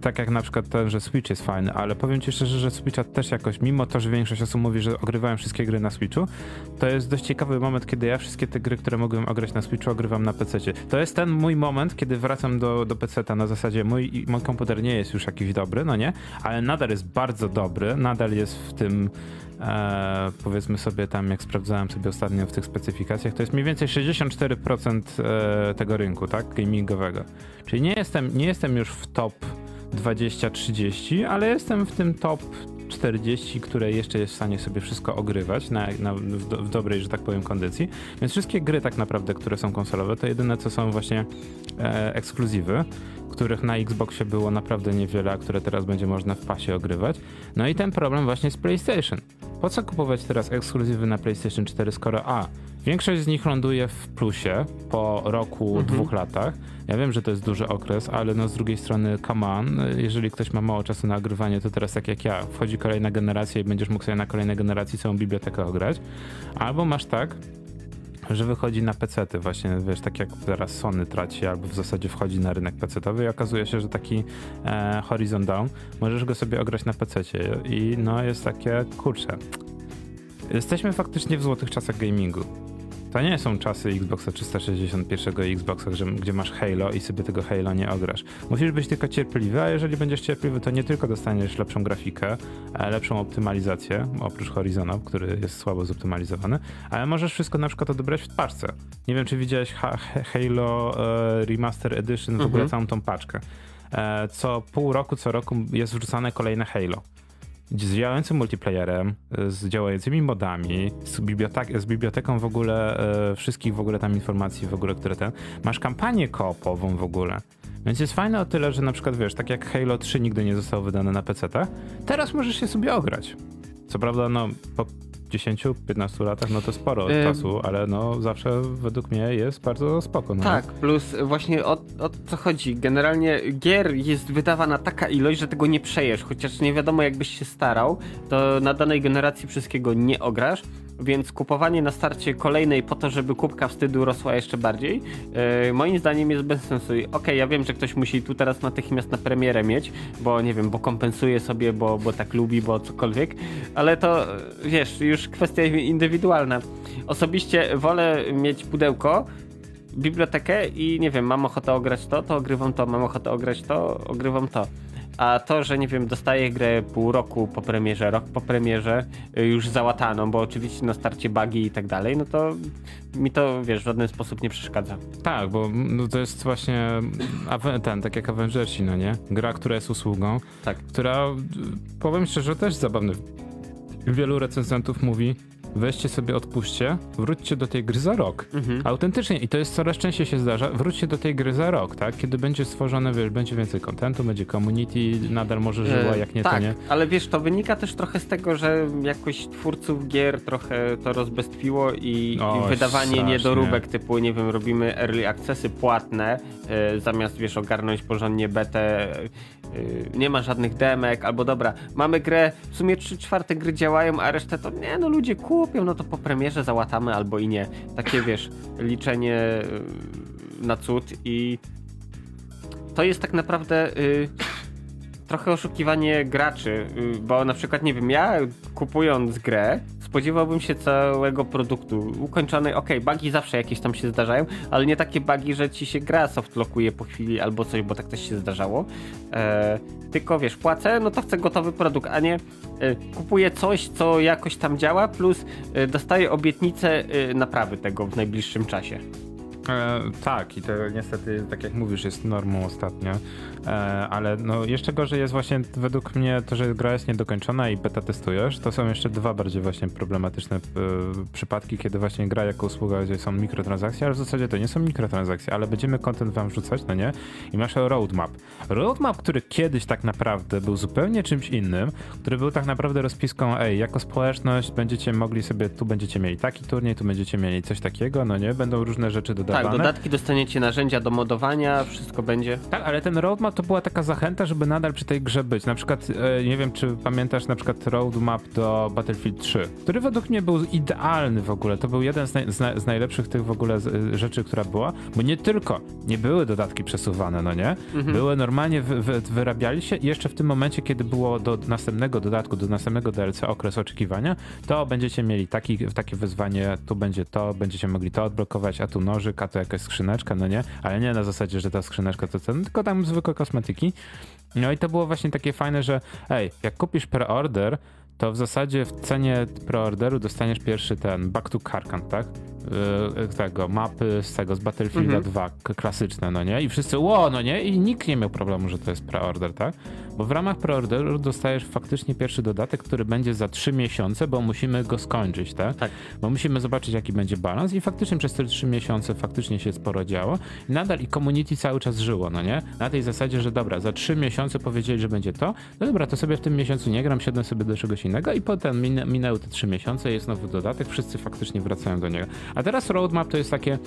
tak jak na przykład ten, że Switch jest fajny, ale powiem ci szczerze, że Switcha też jakoś, mimo to, że większość osób mówi, że ogrywałem wszystkie gry na Switchu, to jest dość ciekawy moment, kiedy ja wszystkie te gry, które mogłem ograć na Switchu, ogrywam na PC. To jest ten mój moment, kiedy wracam do, do PC na zasadzie mój, mój komputer nie jest już jakiś dobry, no nie, ale nadal jest bardzo dobry, nadal jest w tym e, powiedzmy sobie tam, jak sprawdzałem sobie ostatnio w tych specyfikacjach, to jest mniej więcej 64% e, tego rynku, tak, gamingowego. Czyli nie jestem, nie jestem już w top 20-30, ale jestem w tym top 40, które jeszcze jest w stanie sobie wszystko ogrywać na, na, w, do, w, dobrej, że tak powiem, kondycji. Więc wszystkie gry tak naprawdę, które są konsolowe, to jedyne co są właśnie e, ekskluzywy, których na Xboxie było naprawdę niewiele, a które teraz będzie można w pasie ogrywać. No i ten problem właśnie z PlayStation. Po co kupować teraz ekskluzywy na PlayStation 4, skoro A, większość z nich ląduje w plusie po roku, mhm. dwóch latach. Ja wiem, że to jest duży okres, ale no z drugiej strony, come on, jeżeli ktoś ma mało czasu na ogrywanie, to teraz tak jak ja, wchodzi kolejna generacja i będziesz mógł sobie na kolejnej generacji całą bibliotekę ograć. Albo masz tak, że wychodzi na pecety właśnie, wiesz, tak jak teraz Sony traci, albo w zasadzie wchodzi na rynek pecetowy i okazuje się, że taki e, Horizon Down, możesz go sobie ograć na pececie i no jest takie, kurczę, jesteśmy faktycznie w złotych czasach gamingu. To nie są czasy Xboxa 361 Xboxa, gdzie, masz Halo i sobie tego Halo nie ograsz. Musisz być tylko cierpliwy, a jeżeli będziesz cierpliwy, to nie tylko dostaniesz lepszą grafikę, lepszą optymalizację, oprócz Horizona, który jest słabo zoptymalizowany, ale możesz wszystko na przykład odebrać w paczce. Nie wiem, czy widziałeś Halo e, Remaster Edition, w mhm. ogóle całą tą paczkę. E, co pół roku, co roku jest wrzucane kolejne Halo z działającym multiplayerem, z działającymi modami, z, bibliotek z biblioteką w ogóle, e, wszystkich w ogóle tam informacji w ogóle, które ten, masz kampanię koopową w ogóle. Więc jest fajne o tyle, że na przykład wiesz, tak jak Halo 3 nigdy nie zostało wydane na PC, teraz możesz się sobie ograć. Co prawda, no, po 10-15 latach, no to sporo y czasu, ale no zawsze według mnie jest bardzo spoko. No tak, plus właśnie o, o co chodzi. Generalnie gier jest wydawana taka ilość, że tego nie przejesz, chociaż nie wiadomo jakbyś się starał, to na danej generacji wszystkiego nie ograsz, więc kupowanie na starcie kolejnej po to, żeby kubka wstydu rosła jeszcze bardziej, yy, moim zdaniem jest bez sensu. Okej, okay, ja wiem, że ktoś musi tu teraz natychmiast na premierę mieć, bo nie wiem, bo kompensuje sobie, bo, bo tak lubi, bo cokolwiek, ale to wiesz, już kwestia indywidualna. Osobiście wolę mieć pudełko, bibliotekę i nie wiem, mam ochotę ograć to, to ogrywam to, mam ochotę ograć to, ogrywam to. A to, że nie wiem, dostaję grę pół roku po premierze, rok po premierze, y, już załataną, bo oczywiście na starcie bugi i tak dalej, no to mi to, wiesz, w żaden sposób nie przeszkadza. Tak, bo no, to jest właśnie ten, tak jak Avengersi, no nie? Gra, która jest usługą, tak. która, powiem szczerze, też zabawny. Wielu recenzentów mówi, weźcie sobie, odpuśćcie, wróćcie do tej gry za rok. Mhm. Autentycznie, i to jest coraz częściej się zdarza, wróćcie do tej gry za rok, tak? Kiedy będzie stworzone, wiesz, będzie więcej kontentu, będzie community, nadal może żyła, jak nie, tak, to nie. ale wiesz, to wynika też trochę z tego, że jakoś twórców gier trochę to rozbestwiło i, o, i wydawanie strasznie. niedoróbek typu, nie wiem, robimy early accessy płatne, yy, zamiast, wiesz, ogarnąć porządnie betę, nie ma żadnych demek, albo dobra, mamy grę, w sumie 3 czwarte gry działają, a resztę to, nie, no ludzie kupią, no to po premierze załatamy albo i nie. Takie wiesz, liczenie y, na cud i to jest tak naprawdę y, trochę oszukiwanie graczy, y, bo na przykład, nie wiem, ja kupując grę, spodziewałbym się całego produktu ukończony. Ok, bugi zawsze jakieś tam się zdarzają, ale nie takie bugi, że ci się gra softlockuje po chwili albo coś, bo tak też się zdarzało. E, tylko wiesz, płacę, no to chcę gotowy produkt, a nie e, kupuję coś, co jakoś tam działa, plus e, dostaję obietnicę e, naprawy tego w najbliższym czasie. E, tak, i to niestety, tak jak mówisz, jest normą ostatnio. E, ale no, jeszcze gorzej jest właśnie według mnie to, że gra jest niedokończona i beta testujesz. To są jeszcze dwa bardziej właśnie problematyczne e, przypadki, kiedy właśnie gra jako usługa, gdzie są mikrotransakcje, ale w zasadzie to nie są mikrotransakcje, ale będziemy content wam wrzucać, no nie? I masz roadmap. roadmap, który kiedyś tak naprawdę był zupełnie czymś innym, który był tak naprawdę rozpiską, ej, jako społeczność będziecie mogli sobie, tu będziecie mieli taki turniej, tu będziecie mieli coś takiego, no nie, będą różne rzeczy dodawane. Tak, dodatki dostaniecie narzędzia do modowania, wszystko będzie. Tak, ale ten roadmap to była taka zachęta, żeby nadal przy tej grze być. Na przykład, e, nie wiem, czy pamiętasz na przykład roadmap do Battlefield 3, który według mnie był idealny w ogóle. To był jeden z, naj, z, z najlepszych tych w ogóle z, rzeczy, która była, bo nie tylko nie były dodatki przesuwane, no nie? Mhm. Były normalnie, wy, wy, wyrabiali się i jeszcze w tym momencie, kiedy było do następnego dodatku, do następnego DLC okres oczekiwania, to będziecie mieli taki, takie wyzwanie, tu będzie to, będziecie mogli to odblokować, a tu nożyk, a tu jakaś skrzyneczka, no nie? Ale nie na zasadzie, że ta skrzyneczka to ten, tylko tam zwykłe kosmetyki. No i to było właśnie takie fajne, że ej, jak kupisz preorder, to w zasadzie w cenie preorderu dostaniesz pierwszy ten Back to Karkan, tak? Yy, tego, mapy z tego, z Battlefielda mhm. 2, klasyczne, no nie? I wszyscy, ło, no nie? I nikt nie miał problemu, że to jest preorder, tak? Bo w ramach preorderu dostajesz faktycznie pierwszy dodatek, który będzie za 3 miesiące, bo musimy go skończyć, tak? Tak. Bo musimy zobaczyć, jaki będzie balans i faktycznie przez te 3 miesiące faktycznie się sporo działo. I nadal i community cały czas żyło, no nie? Na tej zasadzie, że dobra, za 3 miesiące powiedzieli, że będzie to, no dobra, to sobie w tym miesiącu nie gram, siedzę sobie do czegoś innego i potem minę, minęły te 3 miesiące, jest nowy dodatek, wszyscy faktycznie wracają do niego. A teraz roadmap to jest takie,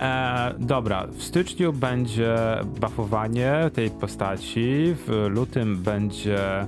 E, dobra, w styczniu będzie buffowanie tej postaci, w lutym będzie e,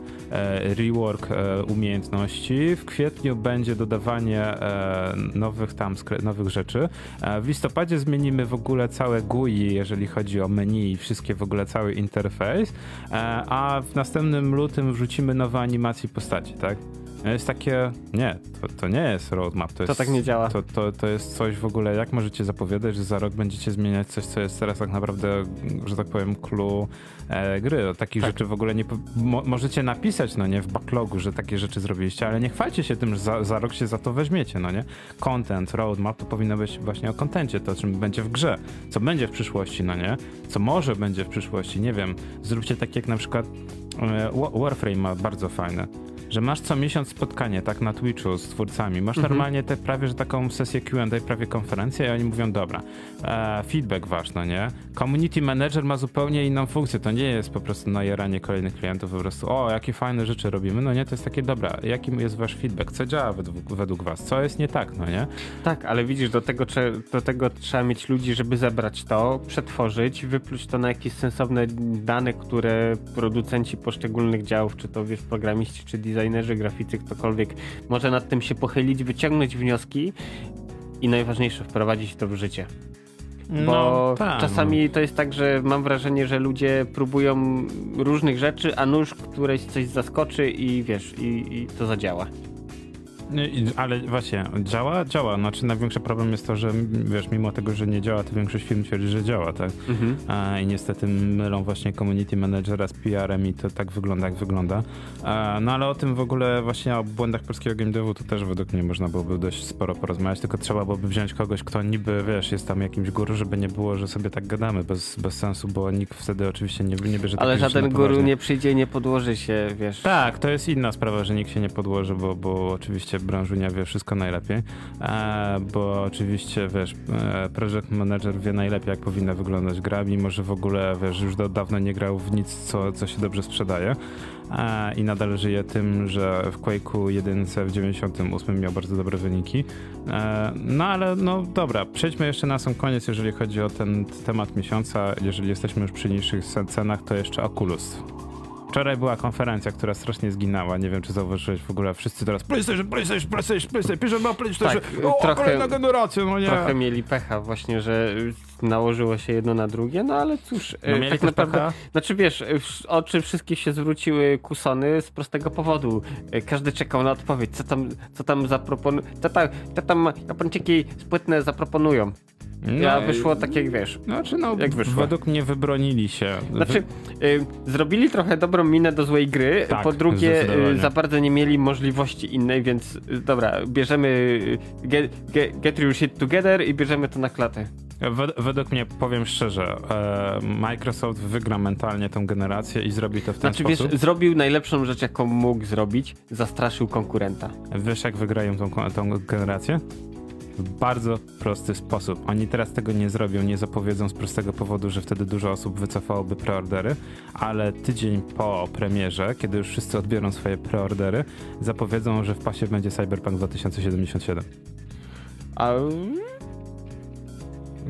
rework e, umiejętności, w kwietniu będzie dodawanie e, nowych tam nowych rzeczy. E, w listopadzie zmienimy w ogóle całe GUI, jeżeli chodzi o menu i wszystkie w ogóle cały interfejs, e, a w następnym lutym wrzucimy nowe animacje postaci, tak? Jest takie, nie, to, to nie jest roadmap. To, to jest, tak nie działa. To, to, to jest coś w ogóle, jak możecie zapowiadać, że za rok będziecie zmieniać coś, co jest teraz tak naprawdę, że tak powiem, clue e, gry. O takich tak. rzeczy w ogóle nie... Mo, możecie napisać, no nie, w backlogu, że takie rzeczy zrobiliście, ale nie chwalcie się tym, że za, za rok się za to weźmiecie, no nie? Content, roadmap to powinno być właśnie o kontencie, to czym będzie w grze, co będzie w przyszłości, no nie? Co może będzie w przyszłości, nie wiem. Zróbcie tak jak na przykład e, Warframe ma bardzo fajne że masz co miesiąc spotkanie, tak, na Twitchu z twórcami. Masz mhm. normalnie te prawie, że taką sesję Q&A, prawie konferencję i oni mówią, dobra, e, feedback wasz, no nie? Community manager ma zupełnie inną funkcję, to nie jest po prostu najeranie kolejnych klientów, po prostu, o, jakie fajne rzeczy robimy, no nie? To jest takie, dobra, jaki jest wasz feedback, co działa według, według was, co jest nie tak, no nie? Tak, ale widzisz, do tego, do tego trzeba mieć ludzi, żeby zebrać to, przetworzyć, wypluć to na jakieś sensowne dane, które producenci poszczególnych działów, czy to wiesz, programiści, czy design designerzy, graficy, ktokolwiek może nad tym się pochylić, wyciągnąć wnioski i najważniejsze, wprowadzić to w życie. Bo no, tak, czasami no. to jest tak, że mam wrażenie, że ludzie próbują różnych rzeczy, a nóż któreś coś zaskoczy i wiesz, i, i to zadziała. Ale właśnie, działa? Działa. Znaczy największy problem jest to, że wiesz, mimo tego, że nie działa, to większość firm twierdzi, że działa, tak? Mhm. A, I niestety mylą właśnie community managera z PR-em i to tak wygląda, jak wygląda. A, no ale o tym w ogóle właśnie o błędach polskiego game devu to też według mnie można byłoby dość sporo porozmawiać, tylko trzeba byłoby wziąć kogoś, kto niby, wiesz, jest tam jakimś guru, żeby nie było, że sobie tak gadamy bez, bez sensu, bo nikt wtedy oczywiście nie, nie bierze Ale żaden guru nie przyjdzie i nie podłoży się, wiesz. Tak, to jest inna sprawa, że nikt się nie podłoży, bo, bo oczywiście branżunia wie wszystko najlepiej, e, bo oczywiście, wiesz, e, project manager wie najlepiej, jak powinna wyglądać gra, mimo że w ogóle, wiesz, już do dawna nie grał w nic, co, co się dobrze sprzedaje e, i nadal żyje tym, że w Quake'u 1 w 98 miał bardzo dobre wyniki. No ale no dobra, przejdźmy jeszcze na sam koniec, jeżeli chodzi o ten temat miesiąca. Jeżeli jesteśmy już przy niższych cenach, to jeszcze Oculus. Wczoraj była konferencja, która strasznie zginęła. Nie wiem, czy zauważyłeś w ogóle. Wszyscy teraz PlayStation, PlayStation, PlayStation, PlayStation, piszemy PlayStation. Tak, o, trochę, kolejna generacja, no nie. Trochę mieli pecha właśnie, że nałożyło się jedno na drugie, no ale cóż, no, tak naprawdę, pecha? znaczy wiesz, oczy wszystkich się zwróciły ku Sony z prostego powodu. Każdy czekał na odpowiedź, co tam, co tam co tam, co tam Japończyki spłytne zaproponują. No ja wyszło tak jak wiesz. Znaczy no, jak wyszło. według mnie wybronili się. Znaczy, y, zrobili trochę dobrą minę do złej gry, tak, po drugie y, za bardzo nie mieli możliwości innej, więc y, dobra, bierzemy y, get, get, get your shit together i bierzemy to na klatę. Według mnie, powiem szczerze, e, Microsoft wygra mentalnie tą generację i zrobi to w ten znaczy, sposób. Wiesz, zrobił najlepszą rzecz, jaką mógł zrobić, zastraszył konkurenta. Wiesz, jak wygrają tą, tą generację? Bardzo prosty sposób. Oni teraz tego nie zrobią, nie zapowiedzą z prostego powodu, że wtedy dużo osób wycofałoby preordery, ale tydzień po premierze, kiedy już wszyscy odbiorą swoje preordery, zapowiedzą, że w pasie będzie Cyberpunk 2077. A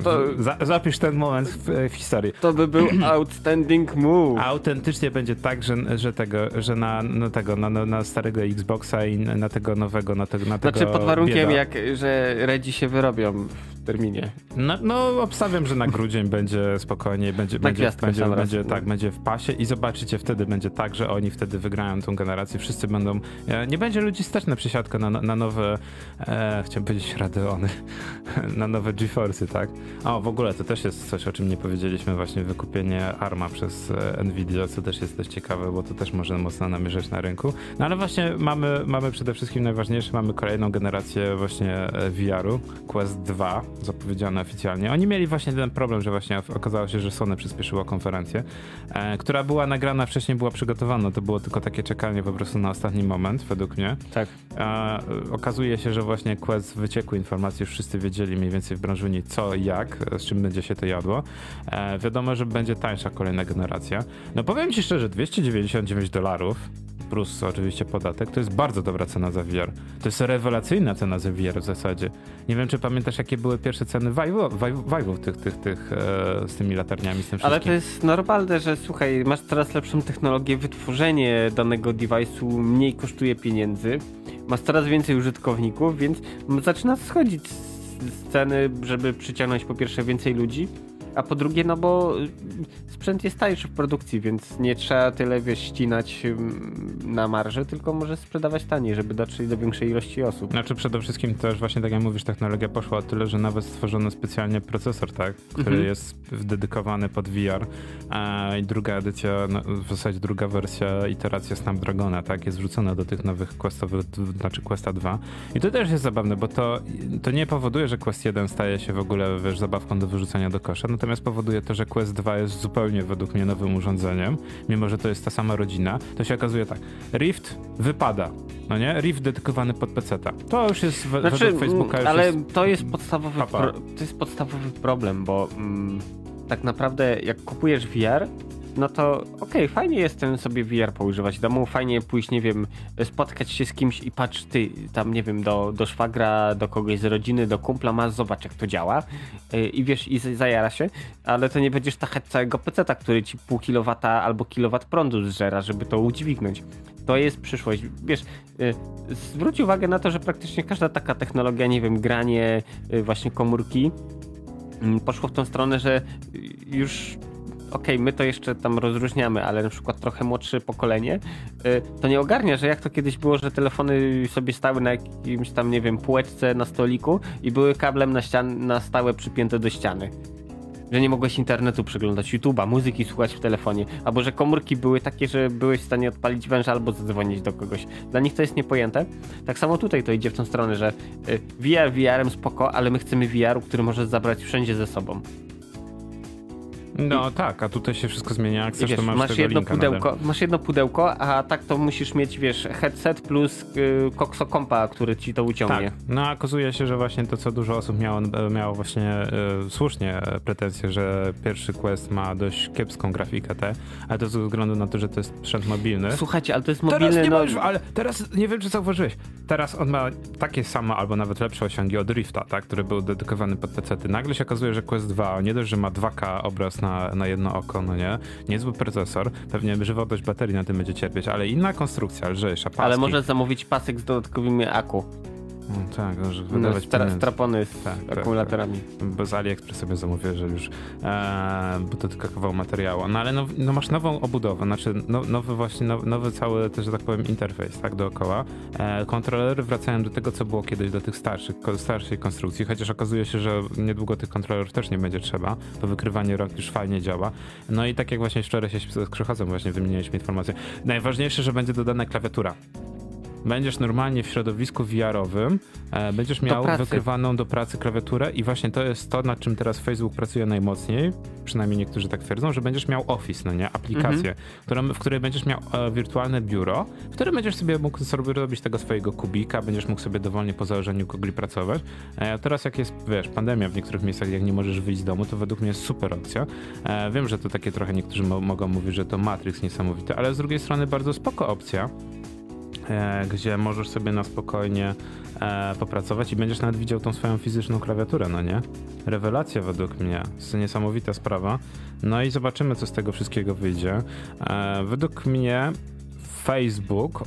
to, Za, zapisz ten moment w, w, historii. To by był outstanding move. Autentycznie będzie tak, że, że tego, że na, na tego, na, na, starego Xboxa i na tego nowego, na, tego, na tego Znaczy pod warunkiem, bieda. jak, że Redzi się wyrobią terminie. No, no obstawiam, że na grudzień będzie spokojnie, będzie, na będzie, będzie, będzie raz. tak, będzie w pasie i zobaczycie wtedy będzie tak, że oni wtedy wygrają tą generację, wszyscy będą, e, nie będzie ludzi stać na przesiadkę na, na nowe, e, chciałem powiedzieć Radeony, na nowe GeForce'y, tak? A w ogóle to też jest coś, o czym nie powiedzieliśmy, właśnie wykupienie ARMA przez e, Nvidia, co też jest dość ciekawe, bo to też może mocno namierzać na rynku. No ale właśnie mamy, mamy przede wszystkim najważniejsze, mamy kolejną generację właśnie e, VR-u, Quest 2, zapowiedziane oficjalnie. Oni mieli właśnie ten problem, że właśnie okazało się, że Sony przyspieszyło konferencję, e, która była nagrana, wcześniej była przygotowana, to było tylko takie czekanie po prostu na ostatni moment, według mnie. Tak. E, okazuje się, że właśnie Quest wyciekły informacje, już wszyscy wiedzieli mniej więcej w branżuni co i jak, z czym będzie się to jadło. E, wiadomo, że będzie tańsza kolejna generacja. No powiem ci szczerze, 299 dolarów plus oczywiście podatek, to jest bardzo dobra cena za VR. To jest rewelacyjna cena za VR w zasadzie. Nie wiem, czy pamiętasz, jakie były pierwsze ceny Vive'ów tych, tych, tych e, z tymi latarniami, z tym Ale to jest normalne, że słuchaj, masz coraz lepszą technologię, wytworzenie danego device'u mniej kosztuje pieniędzy, masz coraz więcej użytkowników, więc zaczyna schodzić z ceny, żeby przyciągnąć po pierwsze więcej ludzi, a po drugie, no bo y, sprzęt jest tańszy w produkcji, więc nie trzeba tyle wiesz, ścinać na marży, tylko może sprzedawać taniej, żeby dotrzeć do większej ilości osób. Znaczy przede wszystkim też właśnie tak jak mówisz, technologia poszła o tyle, że nawet stworzono specjalnie procesor, tak, który mhm. jest dedykowany pod VR a, i druga edycja, no, w zasadzie druga wersja, iteracja Snapdragona, tak, jest wrzucona do tych nowych Questowych, znaczy Questa 2 i to też jest zabawne, bo to, to nie powoduje, że Quest 1 staje się w ogóle, wiesz, zabawką do wyrzucenia do kosza, no natomiast powoduje to, że Quest 2 jest zupełnie według mnie nowym urządzeniem, mimo że to jest ta sama rodzina, to się okazuje tak, Rift wypada, no nie? Rift dedykowany pod PC-ta. To już jest we, znaczy, według Facebooka już Ale jest to jest podstawowy pro, to jest podstawowy problem, bo mm, tak naprawdę jak kupujesz VR, no to okej, okay, fajnie jest ten sobie VR poużywać w domu, fajnie pójść, nie wiem, spotkać się z kimś i patrz, ty tam, nie wiem, do, do szwagra, do kogoś z rodziny, do kumpla masz, zobacz jak to działa yy, i wiesz, i zajara się, ale to nie będziesz tachać całego peceta, który ci pół kilowata albo kilowat prądu zżera, żeby to udźwignąć. To jest przyszłość. Wiesz, yy, zwróć uwagę na to, że praktycznie każda taka technologia, nie wiem, granie, yy, właśnie komórki, mm, poszło w tą stronę, że już okej, okay, my to jeszcze tam rozróżniamy, ale na przykład trochę młodsze pokolenie, y, to nie ogarnia, że jak to kiedyś było, że telefony sobie stały na jakimś tam, nie wiem, półeczce na stoliku i były kablem na, ścian na stałe przypięte do ściany że nie mogłeś internetu przeglądać, YouTube'a, muzyki słuchać w telefonie, albo że komórki były takie, że byłeś w stanie odpalić węża albo zadzwonić do kogoś. Dla nich to jest niepojęte. Tak samo tutaj to idzie w tą stronę, że y, VR VR-em spoko, ale my chcemy VR-u, który możesz zabrać wszędzie ze sobą. No I, tak, a tutaj się wszystko zmienia. Jak chcesz, wiesz, to masz, masz jedno pudełko, Masz jedno pudełko, a tak to musisz mieć, wiesz, headset plus yy, kompa, który ci to uciągnie. Tak. No a okazuje się, że właśnie to, co dużo osób miało, miało właśnie yy, słusznie pretensje, że pierwszy Quest ma dość kiepską grafikę T, ale to ze względu na to, że to jest sprzęt mobilny. Słuchajcie, ale to jest mobilny... Teraz nie no... Ale teraz, nie wiem, czy zauważyłeś, teraz on ma takie same albo nawet lepsze osiągi od Rifta, tak, który był dedykowany pod PC. -ty. Nagle się okazuje, że Quest 2 nie dość, że ma 2K obraz na, na jedno oko, no nie? Niezły procesor, pewnie żywotność baterii na tym będzie cierpieć, ale inna konstrukcja, lżejsza, paski. Ale możesz zamówić pasek z dodatkowymi aku. No, tak, może wydawać no, strapony z tak, tak, akumulatorami. Tak, Bez AliExpress sobie zamówię, że już, e, bo to tylko kawał materiału. No ale no, no masz nową obudowę, znaczy no, nowy właśnie, nowy, nowy cały, też, że tak powiem, interfejs, tak, dookoła. E, kontrolery wracają do tego, co było kiedyś, do tych starszych, starszej konstrukcji, chociaż okazuje się, że niedługo tych kontrolerów też nie będzie trzeba, bo wykrywanie rok już fajnie działa. No i tak jak właśnie wczoraj się z Krzychozem właśnie wymienialiśmy informacje. Najważniejsze, że będzie dodana klawiatura będziesz normalnie w środowisku VR-owym, e, będziesz miał pracy. wykrywaną do pracy klawiaturę i właśnie to jest to, nad czym teraz Facebook pracuje najmocniej, przynajmniej niektórzy tak twierdzą, że będziesz miał Office, no nie, aplikację, którą, w której będziesz miał e, wirtualne biuro, w którym będziesz sobie mógł sobie robić tego swojego kubika, będziesz mógł sobie dowolnie po założeniu Google pracować. E, teraz jak jest, wiesz, pandemia w niektórych miejscach, jak nie możesz wyjść z domu, to według mnie jest super opcja. E, wiem, że to takie trochę niektórzy mo mogą mówić, że to Matrix niesamowity, ale z drugiej strony bardzo spoko opcja, gdzie możesz sobie na spokojnie e, popracować i będziesz nawet widział tą swoją fizyczną klawiaturę, no nie? Rewelacja według mnie, niesamowita sprawa. No i zobaczymy, co z tego wszystkiego wyjdzie. E, według mnie Facebook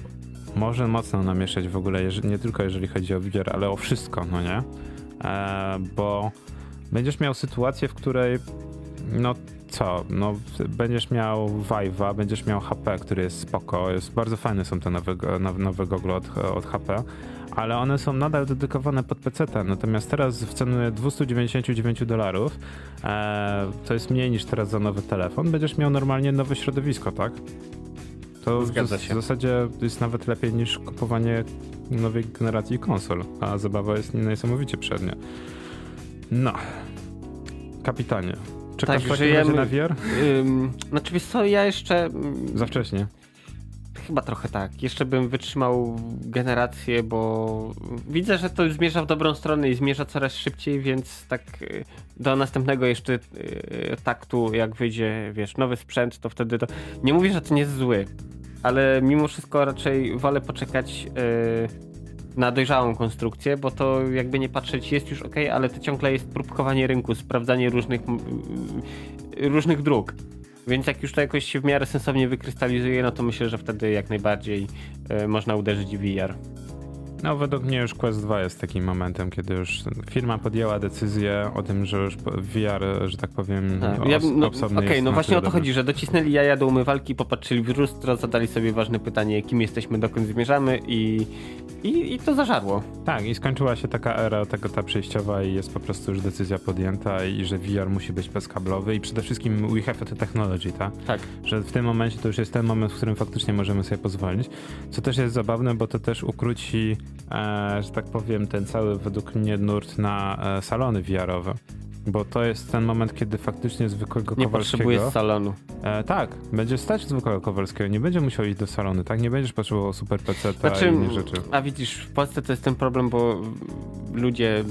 może mocno namieszać w ogóle, nie tylko jeżeli chodzi o VR, ale o wszystko, no nie? E, bo będziesz miał sytuację, w której no co, no będziesz miał Vive'a, będziesz miał HP, który jest spoko, jest bardzo fajne są te nowe, nowe gogle od, od HP, ale one są nadal dedykowane pod PC, natomiast teraz w cenie 299 dolarów, e, to jest mniej niż teraz za nowy telefon, będziesz miał normalnie nowe środowisko, tak? To Zgadza w, się. w zasadzie jest nawet lepiej niż kupowanie nowej generacji konsol, a zabawa jest niesamowicie przednia. No, kapitanie. Czekasz Tak, w żyjemy- na VR? Ym, znaczy wiesz co, ja jeszcze... Za wcześnie. Chyba trochę tak. Jeszcze bym wytrzymał generację, bo widzę, że to zmierza w dobrą stronę i zmierza coraz szybciej, więc tak y, do następnego jeszcze y, taktu, jak wyjdzie, wiesz, nowy sprzęt, to wtedy to... Nie mówię, że to nie jest zły, ale mimo wszystko raczej wolę poczekać y, na dojrzałą konstrukcję, bo to jakby nie patrzeć jest już ok, ale to ciągle jest próbkowanie rynku, sprawdzanie różnych, y, różnych dróg. Więc jak już to jakoś się w miarę sensownie wykrystalizuje, no to myślę, że wtedy jak najbardziej e, można uderzyć w VR. No, według mnie już Quest 2 jest takim momentem, kiedy już firma podjęła decyzję o tym, że już VR, że tak powiem, Tak. Ja, no, osobny Okej, jest no właśnie o to chodzi, że docisnęli jaja do umywalki, popatrzyli w lustro, zadali sobie ważne pytanie, kim jesteśmy, dokąd zmierzamy i, i, i to zażarło. Tak, i skończyła się taka era, tego ta przejściowa i jest po prostu już decyzja podjęta i że VR musi być bezkablowy i przede wszystkim we have the technology, tak? Tak. Że w tym momencie to już jest ten moment, w którym faktycznie możemy sobie pozwolić. Co też jest zabawne, bo to też ukróci, że tak powiem, ten cały według mnie nurt na e, salony VR-owe. Bo to jest ten moment, kiedy faktycznie zwykłego Nie Kowalskiego... potrzebujesz salonu. E, tak, będzie stać zwykłego Kowalskiego, nie będzie musiał iść do salonu, tak? Nie będziesz potrzebował super PC Znaczy, i innych rzeczy. a widzisz, w Polsce to jest ten problem, bo ludzie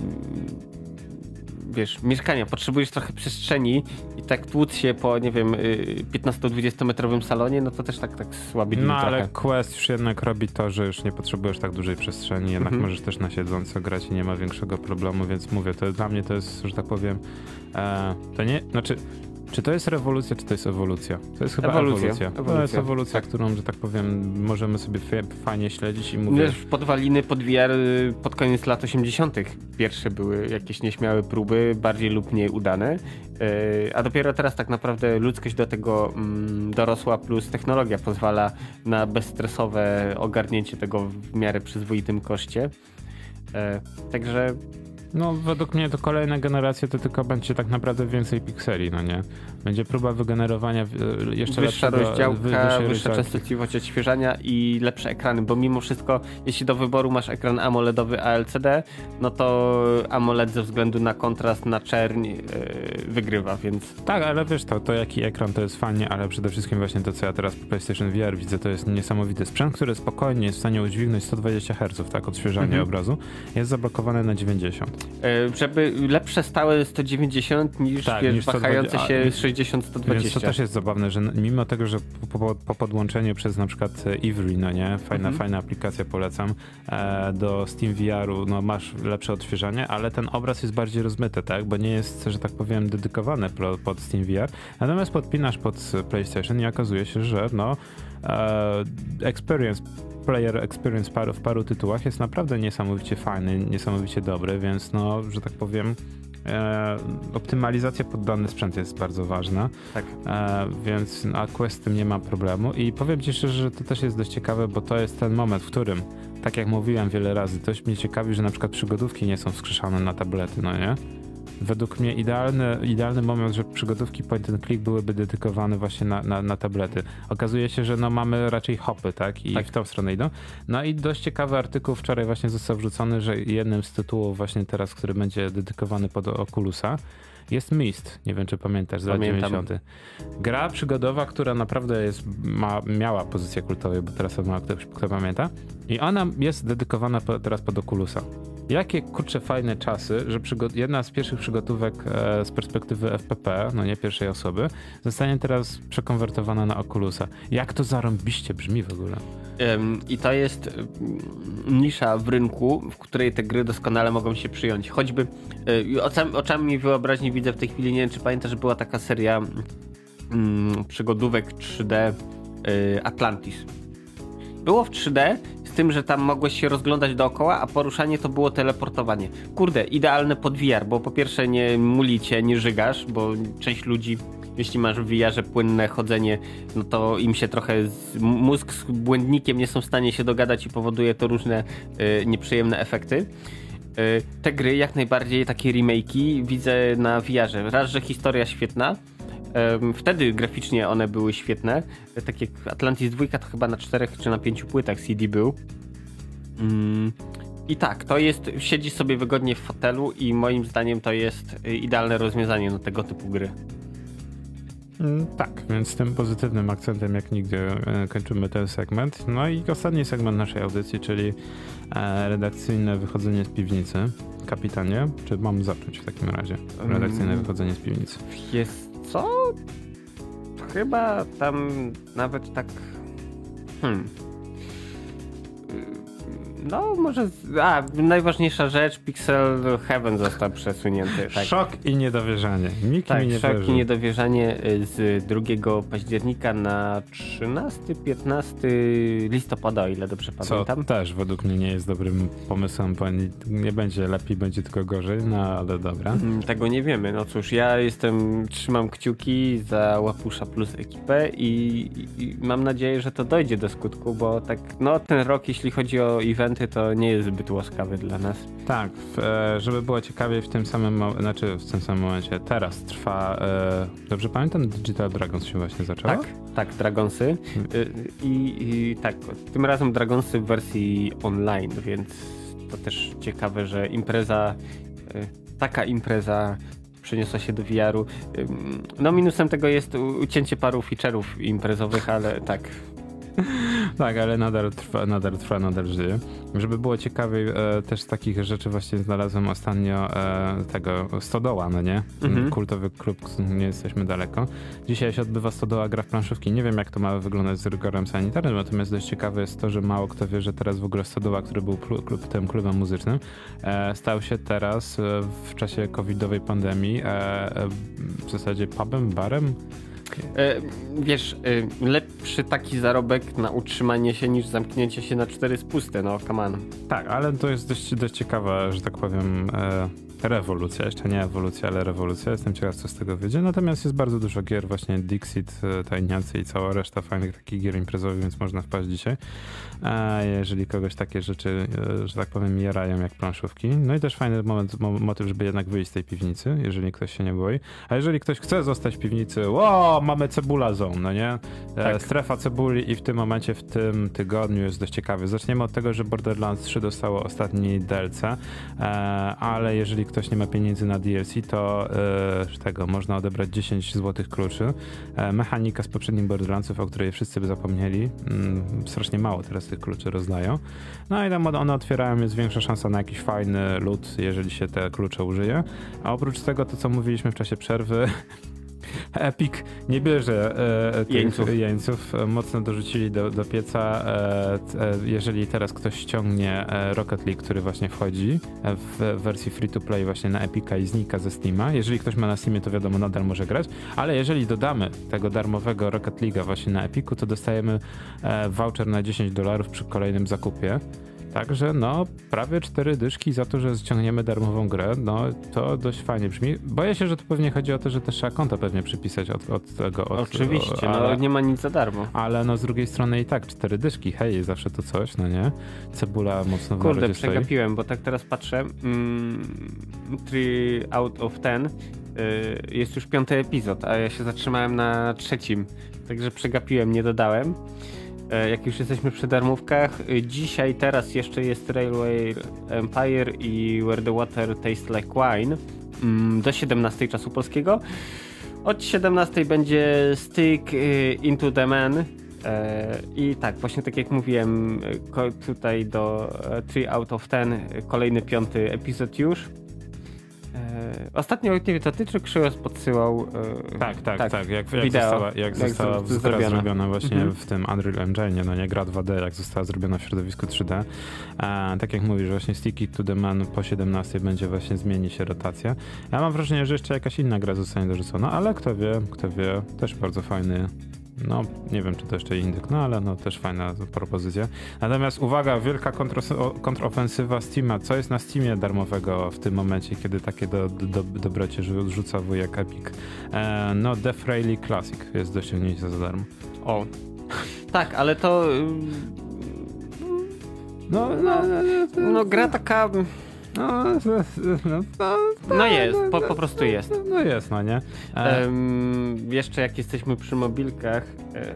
wiesz, mieszkania, potrzebujesz trochę przestrzeni i tak tłuc się po, nie wiem, y, 15-20 metrowym salonie, no to też tak, tak słabi No trochę. ale Quest już jednak robi to, że już nie potrzebujesz tak dużej przestrzeni, jednak Mhm. możesz też na siedząco grać i nie ma większego problemu, więc mówię, to dla mnie to jest, że tak powiem, e, to nie, znaczy, czy to jest rewolucja, czy to jest ewolucja? To jest chyba Ewolucja, ewolucja. To jest ewolucja. ewolucja, Tak. którą, że tak powiem, możemy sobie fa- fajnie śledzić i mówię, Wiesz, podwaliny pod VR pod koniec lat 80. pierwsze były jakieś nieśmiałe próby, bardziej lub mniej udane, y, a dopiero teraz tak naprawdę ludzkość do tego mm, dorosła, plus technologia pozwala na bezstresowe ogarnięcie tego w miarę przyzwoitym koszcie. E, Także No, według mnie to kolejna generacja to tylko będzie tak naprawdę więcej pikseli, no nie? Będzie próba wygenerowania e, jeszcze wyższa lepszego, rozdziałka, wy- wyższa częstotliwość odświeżania i lepsze ekrany, bo mimo wszystko, jeśli do wyboru masz ekran AMOLEDowy ALCD, no to AMOLED ze względu na kontrast, na czerń yy, wygrywa, więc Tak, ale wiesz to, to jaki ekran to jest fajnie, ale przede wszystkim właśnie to, co ja teraz po PlayStation VR widzę, to jest niesamowity sprzęt, który spokojnie jest w stanie udźwignąć 120 Hz, tak, odświeżanie Mhm. obrazu, jest zablokowany na 90. yy, żeby lepsze stałe 190 niż, Tak, wiesz, niż 120, wahające się a- 60-120. Więc to też jest zabawne, że mimo tego, że po, po, po podłączeniu przez na przykład e, Ivry, no nie, fajna, Mhm. fajna aplikacja, polecam, e, do Steam VR-u, no masz lepsze odświeżanie, ale ten obraz jest bardziej rozmyty, tak, bo nie jest, że tak powiem, dedykowany pod Steam VR, natomiast podpinasz pod PlayStation i okazuje się, że no e, experience player experience paru, w paru tytułach jest naprawdę niesamowicie fajny, niesamowicie dobry, więc no, że tak powiem, e, optymalizacja pod dany sprzęt jest bardzo ważna. Tak. E, więc no, a Quest z tym nie ma problemu i powiem ci szczerze, że to też jest dość ciekawe, bo to jest ten moment, w którym, tak jak mówiłem wiele razy, dość mnie ciekawi, że na przykład przygodówki nie są wskrzeszane na tablety, no nie? Według mnie idealny, idealny moment, że przygodówki point and click byłyby dedykowane właśnie na, na, na tablety. Okazuje się, że no mamy raczej hopy, tak? I Tak. w tą stronę idą. No i dość ciekawy artykuł wczoraj właśnie został wrzucony, że jednym z tytułów właśnie teraz, który będzie dedykowany pod Oculusa, jest Mist. Nie wiem, czy pamiętasz, z lat Pamiętam. 90. Gra przygodowa, która naprawdę jest, ma, miała pozycję kultową, bo teraz ma ktoś, kto pamięta. I ona jest dedykowana po, teraz pod Oculusa. Jakie kurcze fajne czasy, że jedna z pierwszych przygotówek e, z perspektywy FPP, no nie pierwszej osoby, zostanie teraz przekonwertowana na Oculusa. Jak to zarąbiście brzmi w ogóle. I to jest nisza w rynku, w której te gry doskonale mogą się przyjąć. Choćby y, oczami, wyobraźni widzę w tej chwili, nie wiem czy pamiętasz, że była taka seria przygodówek 3D y, Atlantis. Było w 3D, z tym, że tam mogłeś się rozglądać dookoła, a poruszanie to było teleportowanie. Kurde, idealne pod VR, bo po pierwsze nie mulicie, nie żygasz, bo część ludzi, jeśli masz w VR-ze płynne chodzenie, no to im się trochę z, mózg z błędnikiem nie są w stanie się dogadać i powoduje to różne y, nieprzyjemne efekty. Y, te gry, jak najbardziej takie remake'i widzę na VR-ze. Raz, że historia świetna, Wtedy graficznie one były świetne. Tak jak Atlantis 2 to chyba na czterech czy na pięciu płytach CD był. Mm, I tak, to jest, siedzi sobie wygodnie w fotelu i moim zdaniem to jest y, idealne rozwiązanie na tego typu gry. Mm, tak, więc tym pozytywnym akcentem jak nigdy e, kończymy ten segment. No i ostatni segment naszej audycji, czyli e, redakcyjne wychodzenie z piwnicy. Kapitanie, czy mam zacząć w takim razie? Redakcyjne Mm. wychodzenie z piwnicy. Jest co? Chyba tam nawet tak. Hmm. No, może. A, najważniejsza rzecz: Pixel Heaven został przesunięty. Tak. Szok i niedowierzanie. Nikt Tak, mi nie szok wierzy. i niedowierzanie y, z 2 października na 13-15 listopada, o ile dobrze Co pamiętam. też według mnie nie jest dobrym pomysłem, bo nie, będzie lepiej, będzie tylko gorzej, no ale dobra. Mm, Tego nie wiemy. No cóż, ja jestem, trzymam kciuki za Łapusza plus ekipę i, i, mam nadzieję, że to dojdzie do skutku, bo tak, no ten rok, jeśli chodzi o to nie jest zbyt łaskawy dla nas. Tak, e, żeby było ciekawiej w tym samym, znaczy w tym samym momencie, teraz trwa, e, dobrze pamiętam, Digital Dragons się właśnie zaczęło? Tak, tak, Dragonsy. Y, I, I tak, tym razem Dragonsy w wersji online, więc to też ciekawe, że impreza, taka impreza przeniosła się do VR-u. No minusem tego jest ucięcie paru feature'ów imprezowych, ale tak. Tak, ale nadal trwa, nadal trwa, nadal żyje. Żeby było ciekawiej, e, też z takich rzeczy właśnie znalazłem ostatnio e, tego Stodoła, no nie? Mhm. Kultowy klub, nie jesteśmy daleko. Dzisiaj się odbywa Stodoła gra w planszówki. Nie wiem, jak to ma wyglądać z rygorem sanitarnym, natomiast dość ciekawe jest to, że mało kto wie, że teraz w ogóle Stodoła, który był klub, tym klubem muzycznym, e, stał się teraz e, w czasie covidowej pandemii e, e, w zasadzie pubem, barem, E, wiesz, e, lepszy taki zarobek na utrzymanie się niż zamknięcie się na cztery spusty, no come on. Tak, ale to jest dość, dość ciekawa, że tak powiem, e, rewolucja. Jeszcze nie ewolucja, ale rewolucja. Jestem ciekaw, co z tego wyjdzie. Natomiast jest bardzo dużo gier, właśnie Dixit, e, Tajniacy i cała reszta fajnych takich gier imprezowych, więc można wpaść dzisiaj. E, jeżeli kogoś takie rzeczy, e, że tak powiem, jarają jak planszówki. No i też fajny moment, mo motyw, żeby jednak wyjść z tej piwnicy, jeżeli ktoś się nie boi. A jeżeli ktoś chce zostać w piwnicy, o, mamy cebula zone, no nie? Tak. Strefa cebuli i w tym momencie, w tym tygodniu jest dość ciekawy. Zaczniemy od tego, że Borderlands 3 dostało ostatni DLC, ale jeżeli ktoś nie ma pieniędzy na DLC, to z tego można odebrać 10 złotych kluczy. E, mechanika z poprzednich Borderlandsów, o której wszyscy by zapomnieli. Mm, strasznie mało teraz tych kluczy rozdają. No i tam one otwierają, jest większa szansa na jakiś fajny loot, jeżeli się te klucze użyje. A oprócz tego, to co mówiliśmy w czasie przerwy, Epic nie bierze e, tych Jeńców. jeńców. Mocno dorzucili do, do pieca. E, e, jeżeli teraz ktoś ściągnie e, Rocket League, który właśnie wchodzi e, w wersji free to play właśnie na Epica i znika ze Steama. Jeżeli ktoś ma na Steamie, to wiadomo, nadal może grać. Ale jeżeli dodamy tego darmowego Rocket League'a właśnie na Epiku, to dostajemy e, voucher na 10 dolarów przy kolejnym zakupie. Także no, prawie cztery dyszki za to, że ściągniemy darmową grę, no to dość fajnie brzmi. Boję się, że to pewnie chodzi o to, że też trzeba konto pewnie przypisać od, od tego. Od, Oczywiście, ale, no nie ma nic za darmo. Ale no z drugiej strony i tak, cztery dyszki, hej, zawsze to coś, no nie? Cebula mocno w Kurde, stoi. przegapiłem, bo tak teraz patrzę. Mm, 3 out of 10 y, jest już piąty epizod, a ja się zatrzymałem na trzecim. Także przegapiłem, nie dodałem. E, jak już jesteśmy przy darmówkach, y, dzisiaj, teraz jeszcze jest Railway Empire i Where the Water Tastes Like Wine mm, do 17 czasu polskiego. Od 17 będzie Stick y, Into the Man. E, I tak, właśnie tak jak mówiłem, tutaj do 3 out of 10, kolejny piąty epizod już. E, ostatnio, nie wiem, to ty czy podsyłał? E, tak, tak, tak, tak. Jak, jak została, jak, jak została zrobiona. zrobiona właśnie mhm. w tym Unreal Engine, no nie gra 2D, jak została zrobiona w środowisku 3D. E, tak jak mówisz, właśnie Sticky to the Man po 17 będzie właśnie zmieni się rotacja. Ja mam wrażenie, że jeszcze jakaś inna gra zostanie dorzucona, ale kto wie, kto wie, też bardzo fajny no, nie wiem, czy to jeszcze indyk, no ale no też fajna propozycja. Natomiast uwaga, wielka kontrofensywa Steama. Co jest na Steamie darmowego w tym momencie, kiedy takie do, do, dobrocie rzuca wujek Epic? E, no, Death Rally Classic jest do ściągnięcia za darmo. O. tak, ale to... No, no, no, no gra taka... No, no, no, no jest, po, po, prostu jest. No jest, no nie? Um, jeszcze jak jesteśmy przy mobilkach, e,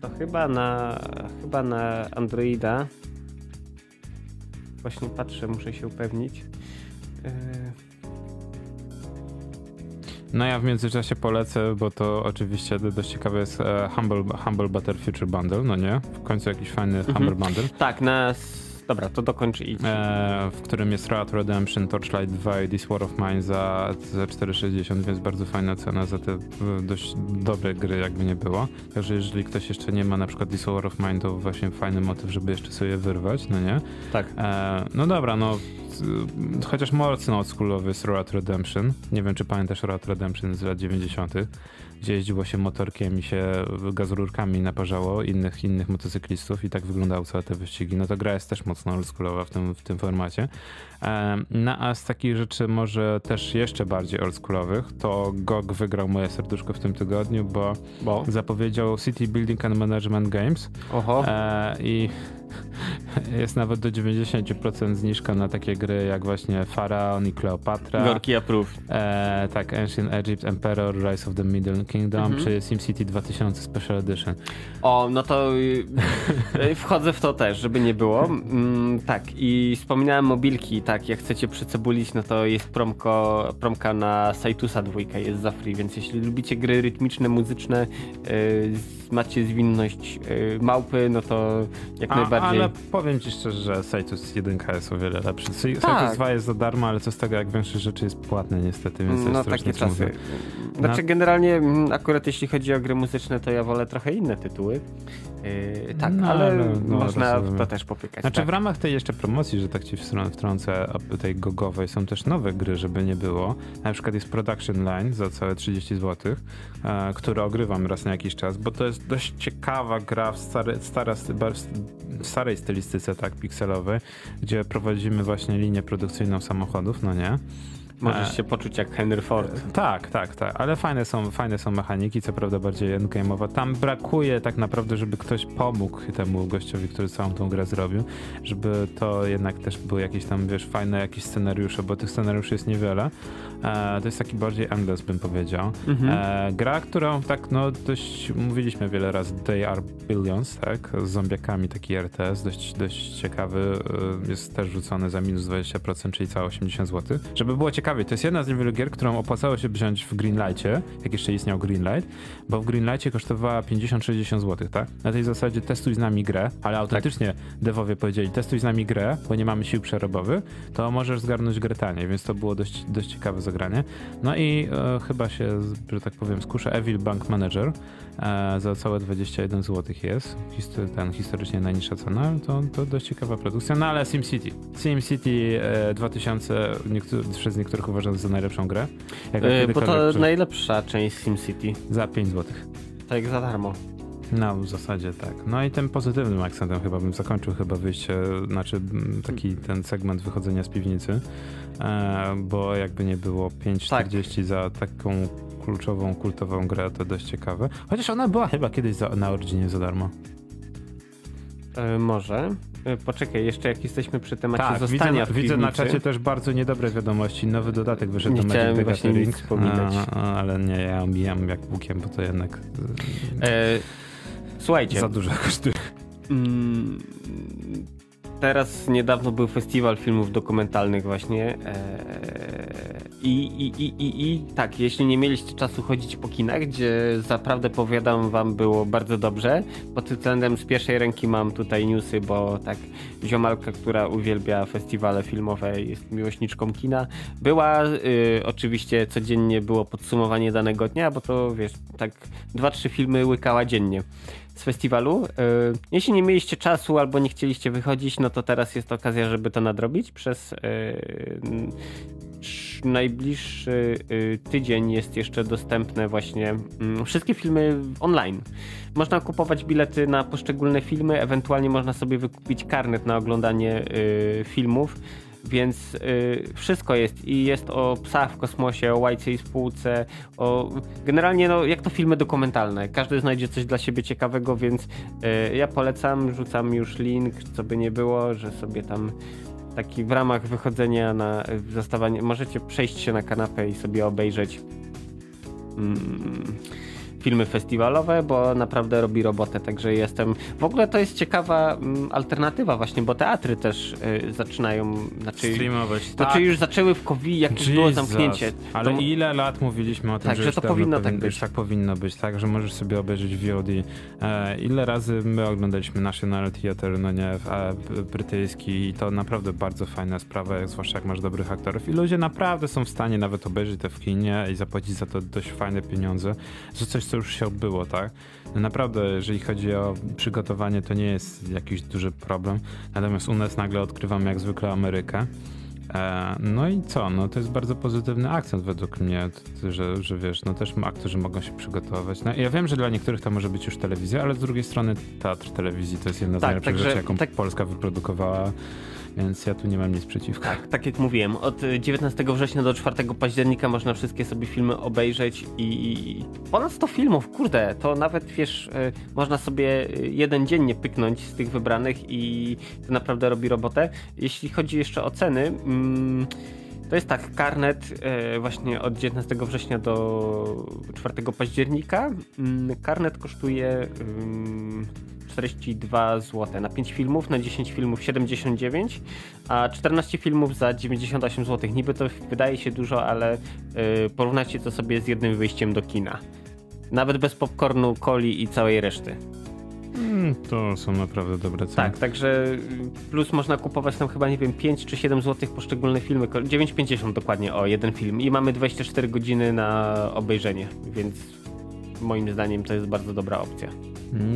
to chyba na, chyba na Androida właśnie patrzę, muszę się upewnić. E, no ja w międzyczasie polecę, bo to oczywiście dość ciekawe jest e, Humble, Humble Butter Future Bundle, no nie? W końcu jakiś fajny mhm. Humble Bundle. Tak, na Dobra, to dokończ i... E, w którym jest Rat Redemption, Torchlight 2 i This War of Mine za, za 4,60, więc bardzo fajna cena za te dość dobre gry, jakby nie było. Także jeżeli ktoś jeszcze nie ma na przykład This War of Mine, to właśnie fajny motyw, żeby jeszcze sobie wyrwać, no nie? Tak. E, no dobra, no chociaż mocno oldschoolowy jest Rat Redemption. Nie wiem, czy pamiętasz Rat Redemption z lat 90 gdzie jeździło się motorkiem i się gazururkami naparzało innych, innych motocyklistów i tak wyglądały całe te wyścigi. No to gra jest też mocno oldschoolowa w tym, w tym formacie. No a z takich rzeczy może też jeszcze bardziej oldschoolowych, to GOG wygrał moje serduszko w tym tygodniu, bo, bo? zapowiedział City Building and Management Games. Oho. E, I jest nawet do 90% zniżka na takie gry jak właśnie Faraon i Cleopatra. Gorki approve. E, tak, Ancient Egypt, Emperor, Rise of the Middle Kingdom, mhm. czy SimCity 2000 Special Edition. O, no to y, y, wchodzę w to też, żeby nie było. Mm, tak, i wspominałem mobilki, tak, jak chcecie przycebulić, no to jest promko, promka na Saitusa dwójka, jest za free, więc jeśli lubicie gry rytmiczne, muzyczne, yy, macie zwinność yy, małpy, no to jak A, najbardziej. Ale powiem ci szczerze, że Saitus 1 jest o wiele lepszy. Saitus tak. 2 jest za darmo, ale co z tego, jak większość rzeczy jest płatne niestety, więc No takie czasy. Mówię. Znaczy no. generalnie mm, akurat jeśli chodzi o gry muzyczne, to ja wolę trochę inne tytuły. Yy, tak, no, ale no, no, można w to też popykać. Znaczy tak. w ramach tej jeszcze promocji, że tak ci wtrącę, tej gogowej są też nowe gry, żeby nie było. Na przykład jest Production Line za całe 30 zł, e, które ogrywam raz na jakiś czas, bo to jest dość ciekawa gra w, stara, w starej stylistyce, tak, pikselowej, gdzie prowadzimy właśnie linię produkcyjną samochodów, no nie? Możesz e, się poczuć jak Henry Ford. Tak, tak, tak, ale fajne są, fajne są mechaniki, co prawda bardziej endgame'owe. Tam brakuje tak naprawdę, żeby ktoś pomógł temu gościowi, który całą tą grę zrobił, żeby to jednak też były jakieś tam, wiesz, fajne jakieś scenariusze, bo tych scenariuszy jest niewiele. E, to jest taki bardziej endless, bym powiedział. Mhm. E, gra, którą tak, no dość mówiliśmy wiele razy, They Are Billions, tak, z zombiakami, taki RTS, dość, dość ciekawy, e, jest też rzucony za minus 20%, czyli całe 80 zł. Żeby było ciekawie, to jest jedna z niewielu gier, którą opłacało się wziąć w Greenlightie, jak jeszcze istniał Greenlight, bo w Greenlightie kosztowała 50-60 zł, tak? Na tej zasadzie testuj z nami grę, ale autentycznie tak. devowie powiedzieli, testuj z nami grę, bo nie mamy sił przerobowych, to możesz zgarnąć grę taniej, więc to było dość, dość ciekawe zagranie. No i e, chyba się, że tak powiem, skuszę Evil Bank Manager, e, za całe 21 zł jest, History, ten historycznie najniższa cena, to, to dość ciekawa produkcja, no ale SimCity. SimCity e, 2000 niektóry, przez niektórych uważam za najlepszą grę. Yy, bo to najlepsza część SimCity. Za 5 zł. Tak, za darmo. No, w zasadzie tak. No i tym pozytywnym akcentem chyba bym zakończył chyba wyjście, znaczy taki ten segment wychodzenia z piwnicy, e, bo jakby nie było 5,40 tak. za taką kluczową, kultową grę, to dość ciekawe. Chociaż ona była chyba kiedyś za, na Originie za darmo. E, może. E, poczekaj, jeszcze jak jesteśmy przy temacie tak, zostania widzę, widzę na czacie też bardzo niedobre wiadomości. Nowy dodatek wyszedł nie do Magic the Gathering. Ale nie, ja omijam jak bukiem, bo to jednak e, słuchajcie. za dużo kosztuje. Mm, teraz niedawno był festiwal filmów dokumentalnych właśnie e, i, i, i, i, i tak, jeśli nie mieliście czasu chodzić po kinach, gdzie zaprawdę powiadam wam było bardzo dobrze, pod tym względem z pierwszej ręki mam tutaj newsy, bo tak ziomalka, która uwielbia festiwale filmowe jest miłośniczką kina, była y, oczywiście codziennie było podsumowanie danego dnia, bo to wiesz, tak dwa, trzy filmy łykała dziennie z festiwalu. E, jeśli nie mieliście czasu albo nie chcieliście wychodzić, no to teraz jest okazja, żeby to nadrobić. Przez e, najbliższy e, tydzień jest jeszcze dostępne właśnie mm, wszystkie filmy online. Można kupować bilety na poszczególne filmy, ewentualnie można sobie wykupić karnet na oglądanie filmów więc y, wszystko jest i jest o psach w kosmosie, o łajce i spółce, o generalnie no, jak to filmy dokumentalne. Każdy znajdzie coś dla siebie ciekawego, więc y, ja polecam, rzucam już link, co by nie było, że sobie tam taki w ramach wychodzenia na zostawanie, możecie przejść się na kanapę i sobie obejrzeć. Mm filmy festiwalowe, bo naprawdę robi robotę, także jestem... W ogóle to jest ciekawa mm, alternatywa właśnie, bo teatry też y, zaczynają... Znaczy, Streamować. Znaczy tak. już zaczęły w COVID, jak już było zamknięcie. Ale to... ile lat mówiliśmy o tym, tak, że, że to powinno tak być. tak powinno być, tak, że możesz sobie obejrzeć VOD. E, ile razy my oglądaliśmy National Theatre, no nie, e, brytyjski i to naprawdę bardzo fajna sprawa, zwłaszcza jak masz dobrych aktorów i ludzie naprawdę są w stanie nawet obejrzeć te w kinie i zapłacić za to dość fajne pieniądze, że coś co już się odbyło, tak? No naprawdę, jeżeli chodzi o przygotowanie, to nie jest jakiś duży problem. Natomiast u nas nagle odkrywamy jak zwykle Amerykę. E, no i co? No to jest bardzo pozytywny akcent według mnie, że, że wiesz, no też aktorzy mogą się przygotować. No, ja wiem, że dla niektórych to może być już telewizja, ale z drugiej strony teatr telewizji to jest jedna z tak, najlepszych rzeczy, jaką tak... Polska wyprodukowała więc ja tu nie mam nic przeciwko. Tak, tak jak mówiłem, od 19 września do 4 października można wszystkie sobie filmy obejrzeć i ponad 100 filmów, kurde, to nawet wiesz, e, można sobie e, jeden dziennie pyknąć z tych wybranych i to naprawdę robi robotę. Jeśli chodzi jeszcze o ceny, mm, to jest tak, karnet e, właśnie od 19 września do 4 października. Mm, karnet kosztuje 42 zł na 5 filmów, na 10 filmów 79, a 14 filmów za 98 zł. Niby to wydaje się dużo, ale yy, porównajcie to sobie z jednym wyjściem do kina. Nawet bez popcornu, coli i całej reszty. Mm, to są naprawdę dobre ceny. Tak, także plus można kupować tam chyba, nie wiem, 5 czy 7 zł poszczególne filmy. 9,50 dokładnie o jeden film i mamy 24 godziny na obejrzenie, więc moim zdaniem to jest bardzo dobra opcja.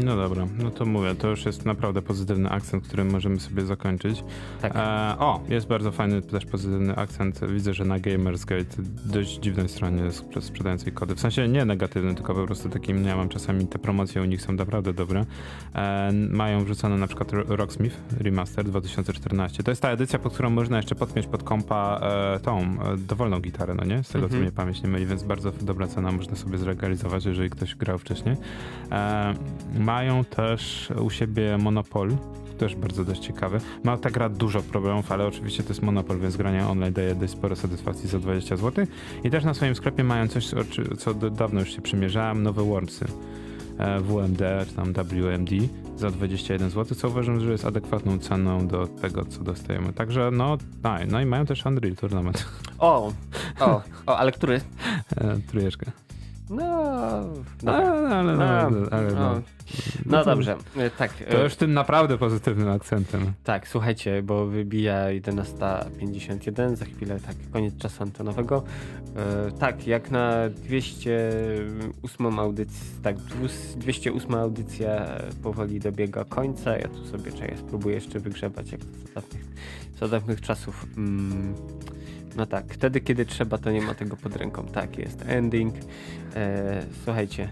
No dobra, no to mówię, to już jest naprawdę pozytywny akcent, którym możemy sobie zakończyć. Tak. E, o, jest bardzo fajny też pozytywny akcent. Widzę, że na Gamersgate dość dziwnej stronie sprzedającej kody. W sensie nie negatywny, tylko po prostu takim, ja mam czasami te promocje u nich są naprawdę dobre. E, mają wrzucone na przykład Rocksmith Remaster 2014. To jest ta edycja, pod którą można jeszcze podpiąć pod kompa e, tą e, dowolną gitarę, no nie? Z tego, co mhm. mnie pamięć nie myli, więc bardzo dobra cena, można sobie zregalizować, jeżeli ktoś grał wcześniej. E, mają też u siebie Monopol, też bardzo dość ciekawy. Ma ta gra dużo problemów, ale oczywiście to jest Monopol, więc granie online daje dość sporo satysfakcji za 20 zł. I też na swoim sklepie mają coś, co dawno już się przymierzałem, nowe Wormsy. E, WMD czy tam WMD za 21 zł, co uważam, że jest adekwatną ceną do tego, co dostajemy. Także no, no i mają też Unreal Tournament. O, o, o ale który? E, trójeczkę. No, no, ale, no, ale, no. no. No dobrze, e, tak. To już tym naprawdę pozytywnym akcentem. Tak, słuchajcie, bo wybija 11.51, za chwilę tak, koniec czasu antenowego. E, tak, jak na 208 audycję, tak, 208 audycja powoli dobiega końca. Ja tu sobie czaję, spróbuję jeszcze wygrzebać, jak to z dawnych, z dawnych czasów. Mm. No tak, wtedy kiedy trzeba, to nie ma tego pod ręką. Tak jest, ending. E, słuchajcie.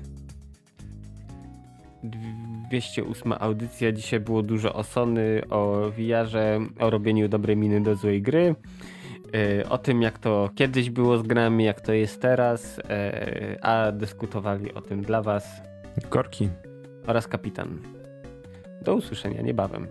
208 audycja. Dzisiaj było dużo o Sony, o VR-ze, o robieniu dobrej miny do złej gry. E, o tym, jak to kiedyś było z grami, jak to jest teraz, e, a dyskutowali o tym dla Was Korki oraz kapitan. Do usłyszenia niebawem.